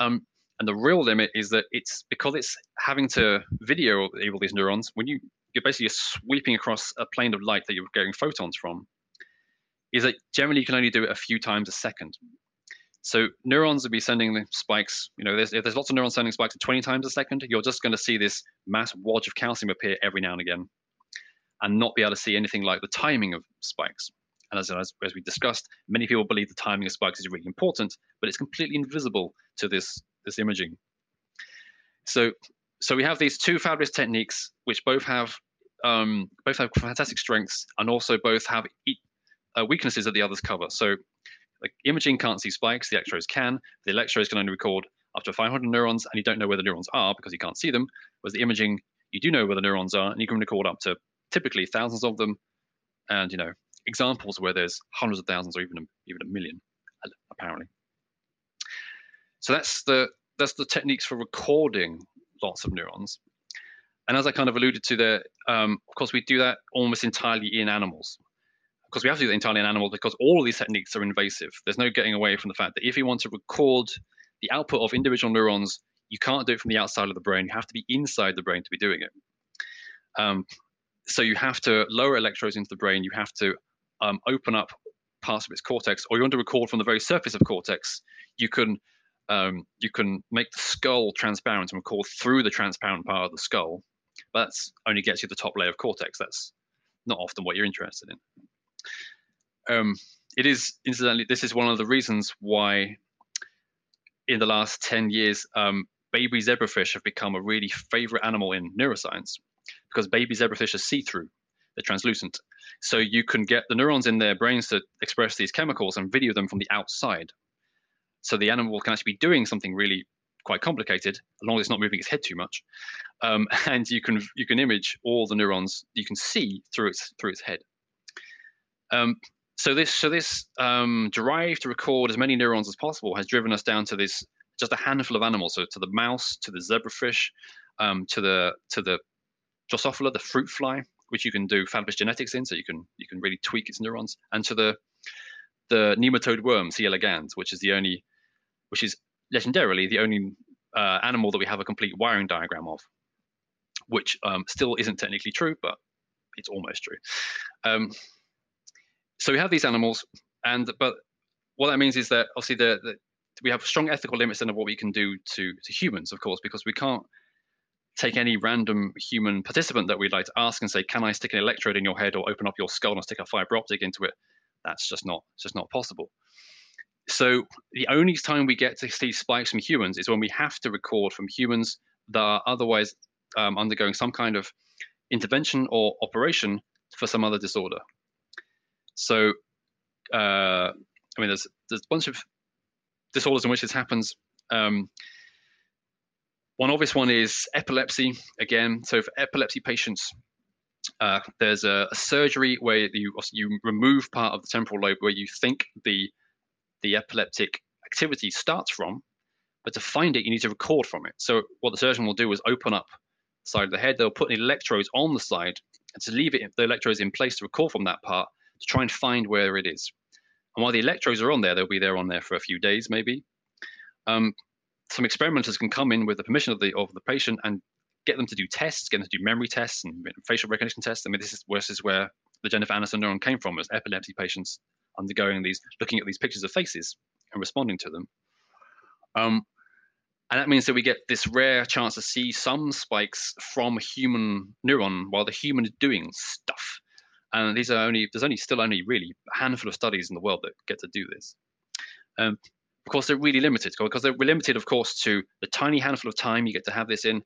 S2: Um, and the real limit is that it's because it's having to video all these neurons. When you you're basically sweeping across a plane of light that you're getting photons from, is that generally you can only do it a few times a second. So neurons will be sending the spikes. You know, there's, if there's lots of neurons sending spikes at 20 times a second, you're just going to see this mass wodge of calcium appear every now and again, and not be able to see anything like the timing of spikes. And as, as, as we discussed, many people believe the timing of spikes is really important, but it's completely invisible to this this imaging. So so we have these two fabulous techniques, which both have um, both have fantastic strengths and also both have e- uh, weaknesses that the others cover. So like imaging can't see spikes, the electrodes can. The electrodes can only record up to 500 neurons, and you don't know where the neurons are because you can't see them. Whereas the imaging, you do know where the neurons are, and you can record up to typically thousands of them, and you know examples where there's hundreds of thousands or even a, even a million, apparently. So that's the that's the techniques for recording lots of neurons. And as I kind of alluded to there, um, of course, we do that almost entirely in animals because we have to do that entirely in animals because all of these techniques are invasive. There's no getting away from the fact that if you want to record the output of individual neurons, you can't do it from the outside of the brain. You have to be inside the brain to be doing it. Um, so you have to lower electrodes into the brain. You have to um, open up parts of its cortex, or you want to record from the very surface of cortex. You can um, you can make the skull transparent and record through the transparent part of the skull. But that's only gets you the top layer of cortex. That's not often what you're interested in. Um, it is incidentally, this is one of the reasons why, in the last ten years, um, baby zebrafish have become a really favorite animal in neuroscience because baby zebrafish are see-through, they're translucent, so you can get the neurons in their brains to express these chemicals and video them from the outside. So the animal can actually be doing something really quite complicated, as long as it's not moving its head too much. Um, and you can you can image all the neurons you can see through its through its head. Um, so this so this um, drive to record as many neurons as possible has driven us down to this just a handful of animals. So to the mouse, to the zebrafish, um, to the to the Drosophila, the fruit fly, which you can do fabulous genetics in, so you can you can really tweak its neurons, and to the the nematode worm, C. elegans, which is the only, which is legendarily the only uh, animal that we have a complete wiring diagram of, which um, still isn't technically true, but it's almost true. Um, so we have these animals, and but what that means is that obviously the, the we have strong ethical limits in what we can do to to humans, of course, because we can't take any random human participant that we'd like to ask and say, "Can I stick an electrode in your head or open up your skull and stick a fiber optic into it?" That's just not just not possible. So the only time we get to see spikes from humans is when we have to record from humans that are otherwise um, undergoing some kind of intervention or operation for some other disorder. So, uh, I mean, there's there's a bunch of disorders in which this happens. Um, one obvious one is epilepsy. Again, so for epilepsy patients, uh, there's a, a, surgery where you you remove part of the temporal lobe where you think the the epileptic activity starts from, but to find it, you need to record from it. So what the surgeon will do is open up the side of the head. They'll put electrodes on the side, and to leave it the electrodes in place to record from that part to try and find where it is. And while the electrodes are on there, they'll be there on there for a few days, maybe. Um, some experimenters can come in with the permission of the of the patient and get them to do tests, get them to do memory tests and facial recognition tests. I mean, this is, this is where the Jennifer Aniston neuron came from, as epilepsy patients undergoing these, looking at these pictures of faces and responding to them. Um, and that means that we get this rare chance to see some spikes from a human neuron while the human is doing stuff. And these are only there's only still only really a handful of studies in the world that get to do this. Um, of course, they're really limited because they're limited, of course, to the tiny handful of time you get to have this in,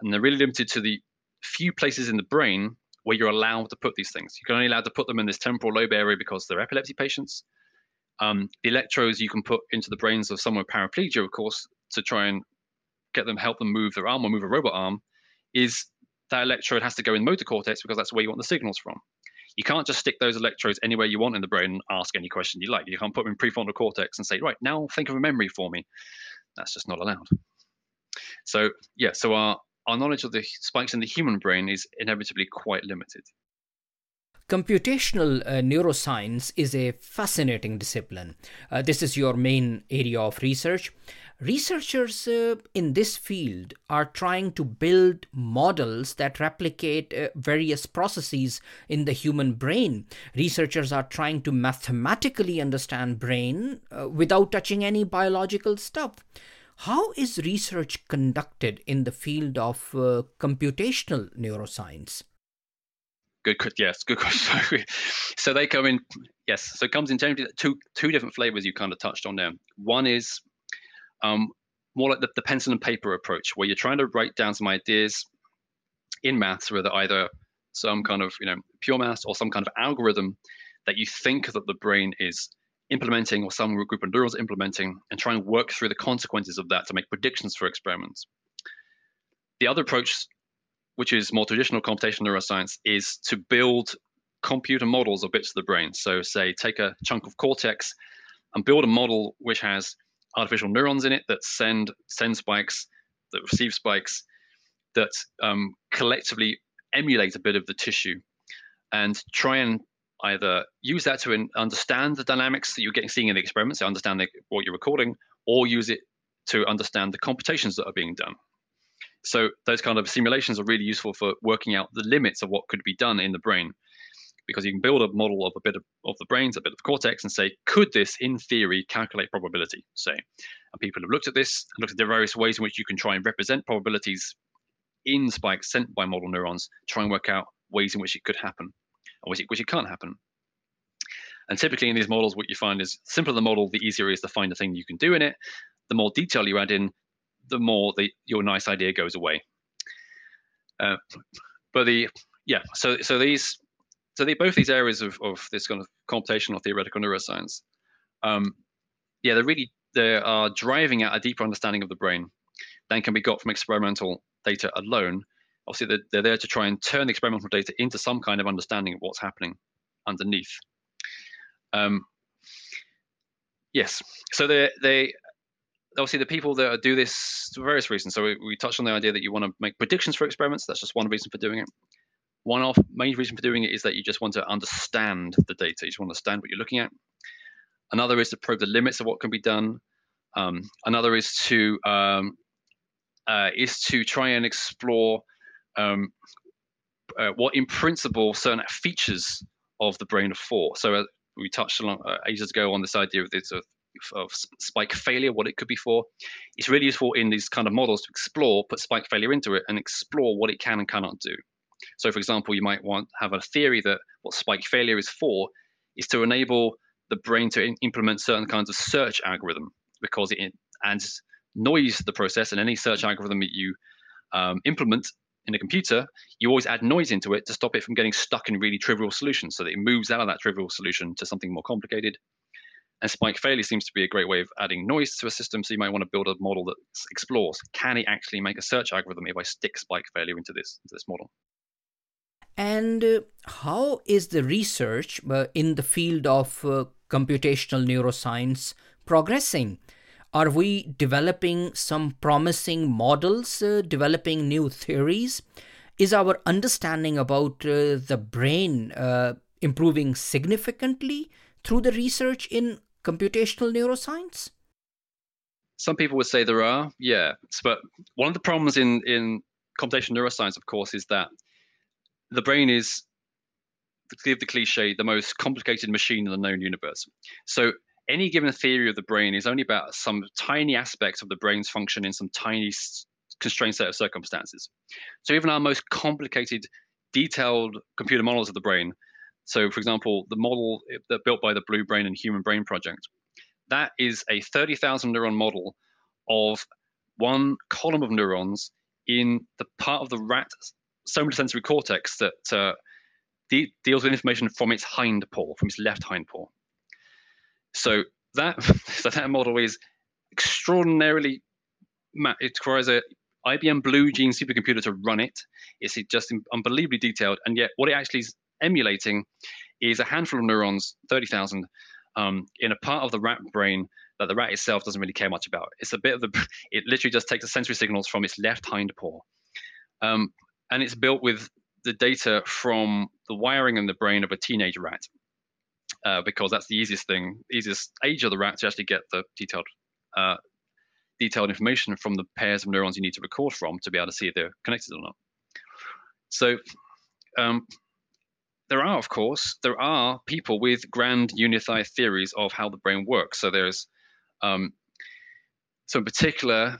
S2: and they're really limited to the few places in the brain where you're allowed to put these things. You're only allowed to put them in this temporal lobe area because they're epilepsy patients. Um, the electrodes you can put into the brains of someone with paraplegia, of course, to try and get them help them move their arm or move a robot arm, is that electrode has to go in motor cortex because that's where you want the signals from. You can't just stick those electrodes anywhere you want in the brain and ask any question you like. You can't put them in prefrontal cortex and say, right, now think of a memory for me. That's just not allowed. So yeah, so our, our knowledge of the spikes in the human brain is inevitably quite limited.
S1: Computational uh, neuroscience is a fascinating discipline. Uh, this is your main area of research. Researchers uh, in this field are trying to build models that replicate uh, various processes in the human brain. Researchers are trying to mathematically understand brain uh, without touching any biological stuff. How is research conducted in the field of uh, computational neuroscience?
S2: Good, yes, good question. so they come in, yes. So it comes in two two different flavors. You kind of touched on there. One is um, more like the, the pencil and paper approach, where you're trying to write down some ideas in maths, whether either some kind of you know pure maths or some kind of algorithm that you think that the brain is implementing or some group of neurons implementing and try and work through the consequences of that to make predictions for experiments. The other approach which is more traditional computational neuroscience, is to build computer models of bits of the brain. So, say, take a chunk of cortex and build a model which has artificial neurons in it that send send spikes, that receive spikes, that um, collectively emulate a bit of the tissue, and try and either use that to in, understand the dynamics that you're getting seeing in the experiments, so understand the, what you're recording, or use it to understand the computations that are being done. So those kind of simulations are really useful for working out the limits of what could be done in the brain, because you can build a model of a bit of, of the brains, a bit of cortex, and say, could this, in theory, calculate probability? Say, and people have looked at this looked at the various ways in which you can try and represent probabilities in spikes sent by model neurons, try and work out ways in which it could happen, or which it, which it can't happen. And typically in these models, what you find is simpler the model, the easier it is to find the thing you can do in it. The more detail you add in, the more the, your nice idea goes away. Uh, but the yeah, so so these so both these areas of, of this kind of computational theoretical neuroscience, um, yeah, they're really they are driving at a deeper understanding of the brain than can be got from experimental data alone. Obviously, they're, they're there to try and turn the experimental data into some kind of understanding of what's happening underneath. Um, yes, so they they obviously the people that do this for various reasons. So we, we touched on the idea that you want to make predictions for experiments. That's just one reason for doing it. One of main reason for doing it is that you just want to understand the data. You just want to understand what you're looking at. Another is to probe the limits of what can be done. Um, another is to um, uh, is to try and explore um, uh, what, in principle, certain features of the brain are for. So uh, we touched along uh, ages ago on this idea of this of spike failure, what it could be for. It's really useful in these kind of models to explore, put spike failure into it, and explore what it can and cannot do. So, for example, you might want have a theory that what spike failure is for is to enable the brain to in- implement certain kinds of search algorithm because it adds noise to the process, and any search algorithm that you um, implement in a computer, you always add noise into it to stop it from getting stuck in really trivial solutions, so that it moves out of that trivial solution to something more complicated and spike failure seems to be a great way of adding noise to a system. So you might want to build a model that explores can it actually make a search algorithm if I stick spike failure into this into this model.
S1: And uh, how is the research uh, in the field of uh, computational neuroscience progressing? Are we developing some promising models, uh, developing new theories? Is our understanding about uh, the brain uh, improving significantly through the research in computational neuroscience?
S2: Some people would say there are, yeah. But one of the problems in, in computational neuroscience, of course, is that the brain is, to give the cliche, the most complicated machine in the known universe. So any given theory of the brain is only about some tiny aspect of the brain's function in some tiny constrained set of circumstances. So even our most complicated, detailed computer models of the brain so, for example, the model that built by the Blue Brain and Human Brain Project, that is a 30,000 neuron model of one column of neurons in the part of the rat somatosensory cortex that uh, de- deals with information from its hind paw, from its left hind paw. So that so that model is extraordinarily. It requires a IBM Blue Gene supercomputer to run it. It's just unbelievably detailed, and yet what it actually is emulating is a handful of neurons, 30,000, um, in a part of the rat brain that the rat itself doesn't really care much about. It's a bit of the, it literally just takes the sensory signals from its left hind paw. Um, and it's built with the data from the wiring in the brain of a teenage rat, uh, because that's the easiest thing, easiest age of the rat to actually get the detailed uh, detailed information from the pairs of neurons you need to record from to be able to see if they're connected or not. So um, there are, of course, there are people with grand unified theories of how the brain works. So there's, um, so in particular,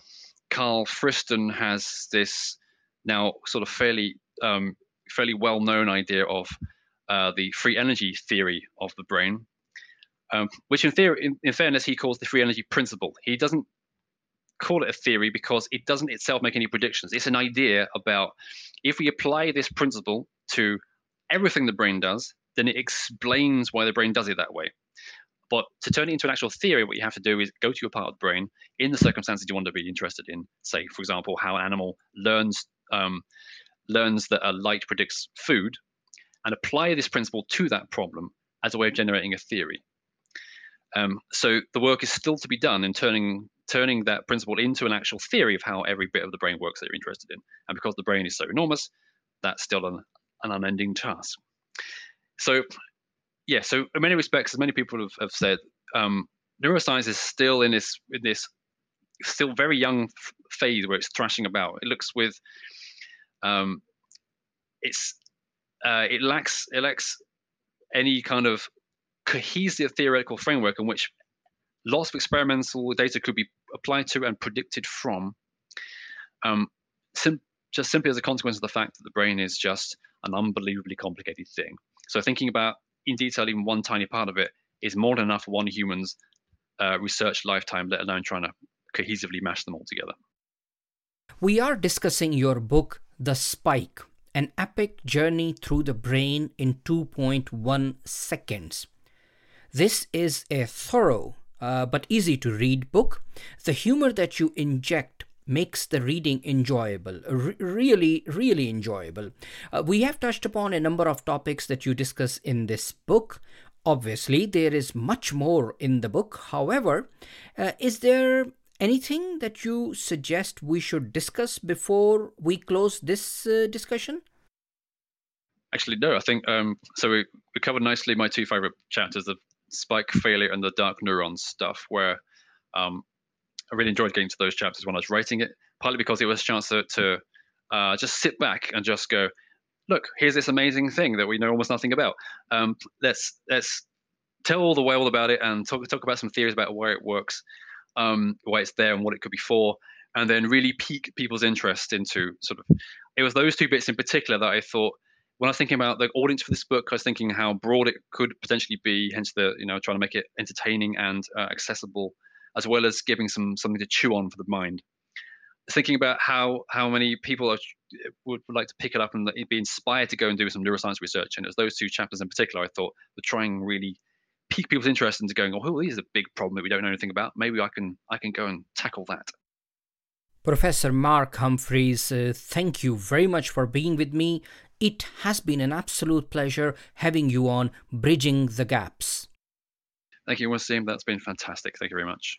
S2: Karl Friston has this now sort of fairly um, fairly well known idea of uh, the free energy theory of the brain, um, which in theory, in, in, fairness, he calls the free energy principle. He doesn't call it a theory because it doesn't itself make any predictions. It's an idea about if we apply this principle to everything the brain does, then it explains why the brain does it that way. But to turn it into an actual theory, what you have to do is go to your part of the brain in the circumstances you want to be interested in. Say, for example, how an animal learns um, learns that a light predicts food, and apply this principle to that problem as a way of generating a theory. Um, so the work is still to be done in turning turning that principle into an actual theory of how every bit of the brain works that you're interested in. And because the brain is so enormous, that's still an, an unending task. So, yeah, so in many respects, as many people have, have said, um, neuroscience is still in this in this still very young phase where it's thrashing about. It looks with um, it's uh, it lacks it lacks any kind of cohesive theoretical framework in which lots of experimental data could be applied to and predicted from. Um, sim- just simply as a consequence of the fact that the brain is just an unbelievably complicated thing. So thinking about in detail even one tiny part of it is more than enough for one human's uh, research lifetime, let alone trying to cohesively mash them all together.
S1: We are discussing your book, The Spike An Epic Journey Through the Brain in 2.1 Seconds. This is a thorough uh, but easy to read book. The humor that you inject makes the reading enjoyable, really, really enjoyable. Uh, we have touched upon a number of topics that you discuss in this book. Obviously, there is much more in the book. However, uh, is there anything that you suggest we should discuss before we close this uh, discussion?
S2: Actually, no. I think um, so. We, we covered nicely my two favorite chapters: the spike failure and the dark neurons stuff. Where um, I really enjoyed getting to those chapters when I was writing it, partly because it was a chance to, to uh, just sit back and just go, look, here's this amazing thing that we know almost nothing about. Um, let's let's tell all the world about it and talk talk about some theories about where it works um, why it's there and what it could be for, and then really pique people's interest into sort of. It was those two bits in particular that I thought when I was thinking about the audience for this book, I was thinking how broad it could potentially be. Hence the you know trying to make it entertaining and uh, accessible, as well as giving some something to chew on for the mind. Thinking about how how many people are, would, would like to pick it up and be inspired to go and do some neuroscience research, and it was those two chapters in particular I thought were trying really pique people's interest into going, oh, this is a big problem that we don't know anything about. Maybe I can I can go and tackle that.
S1: Professor Mark Humphries, uh, thank you very much for being with me. It has been an absolute pleasure having you on Bridging the Gaps.
S2: Thank you, Wasim. That's been fantastic. Thank you very much.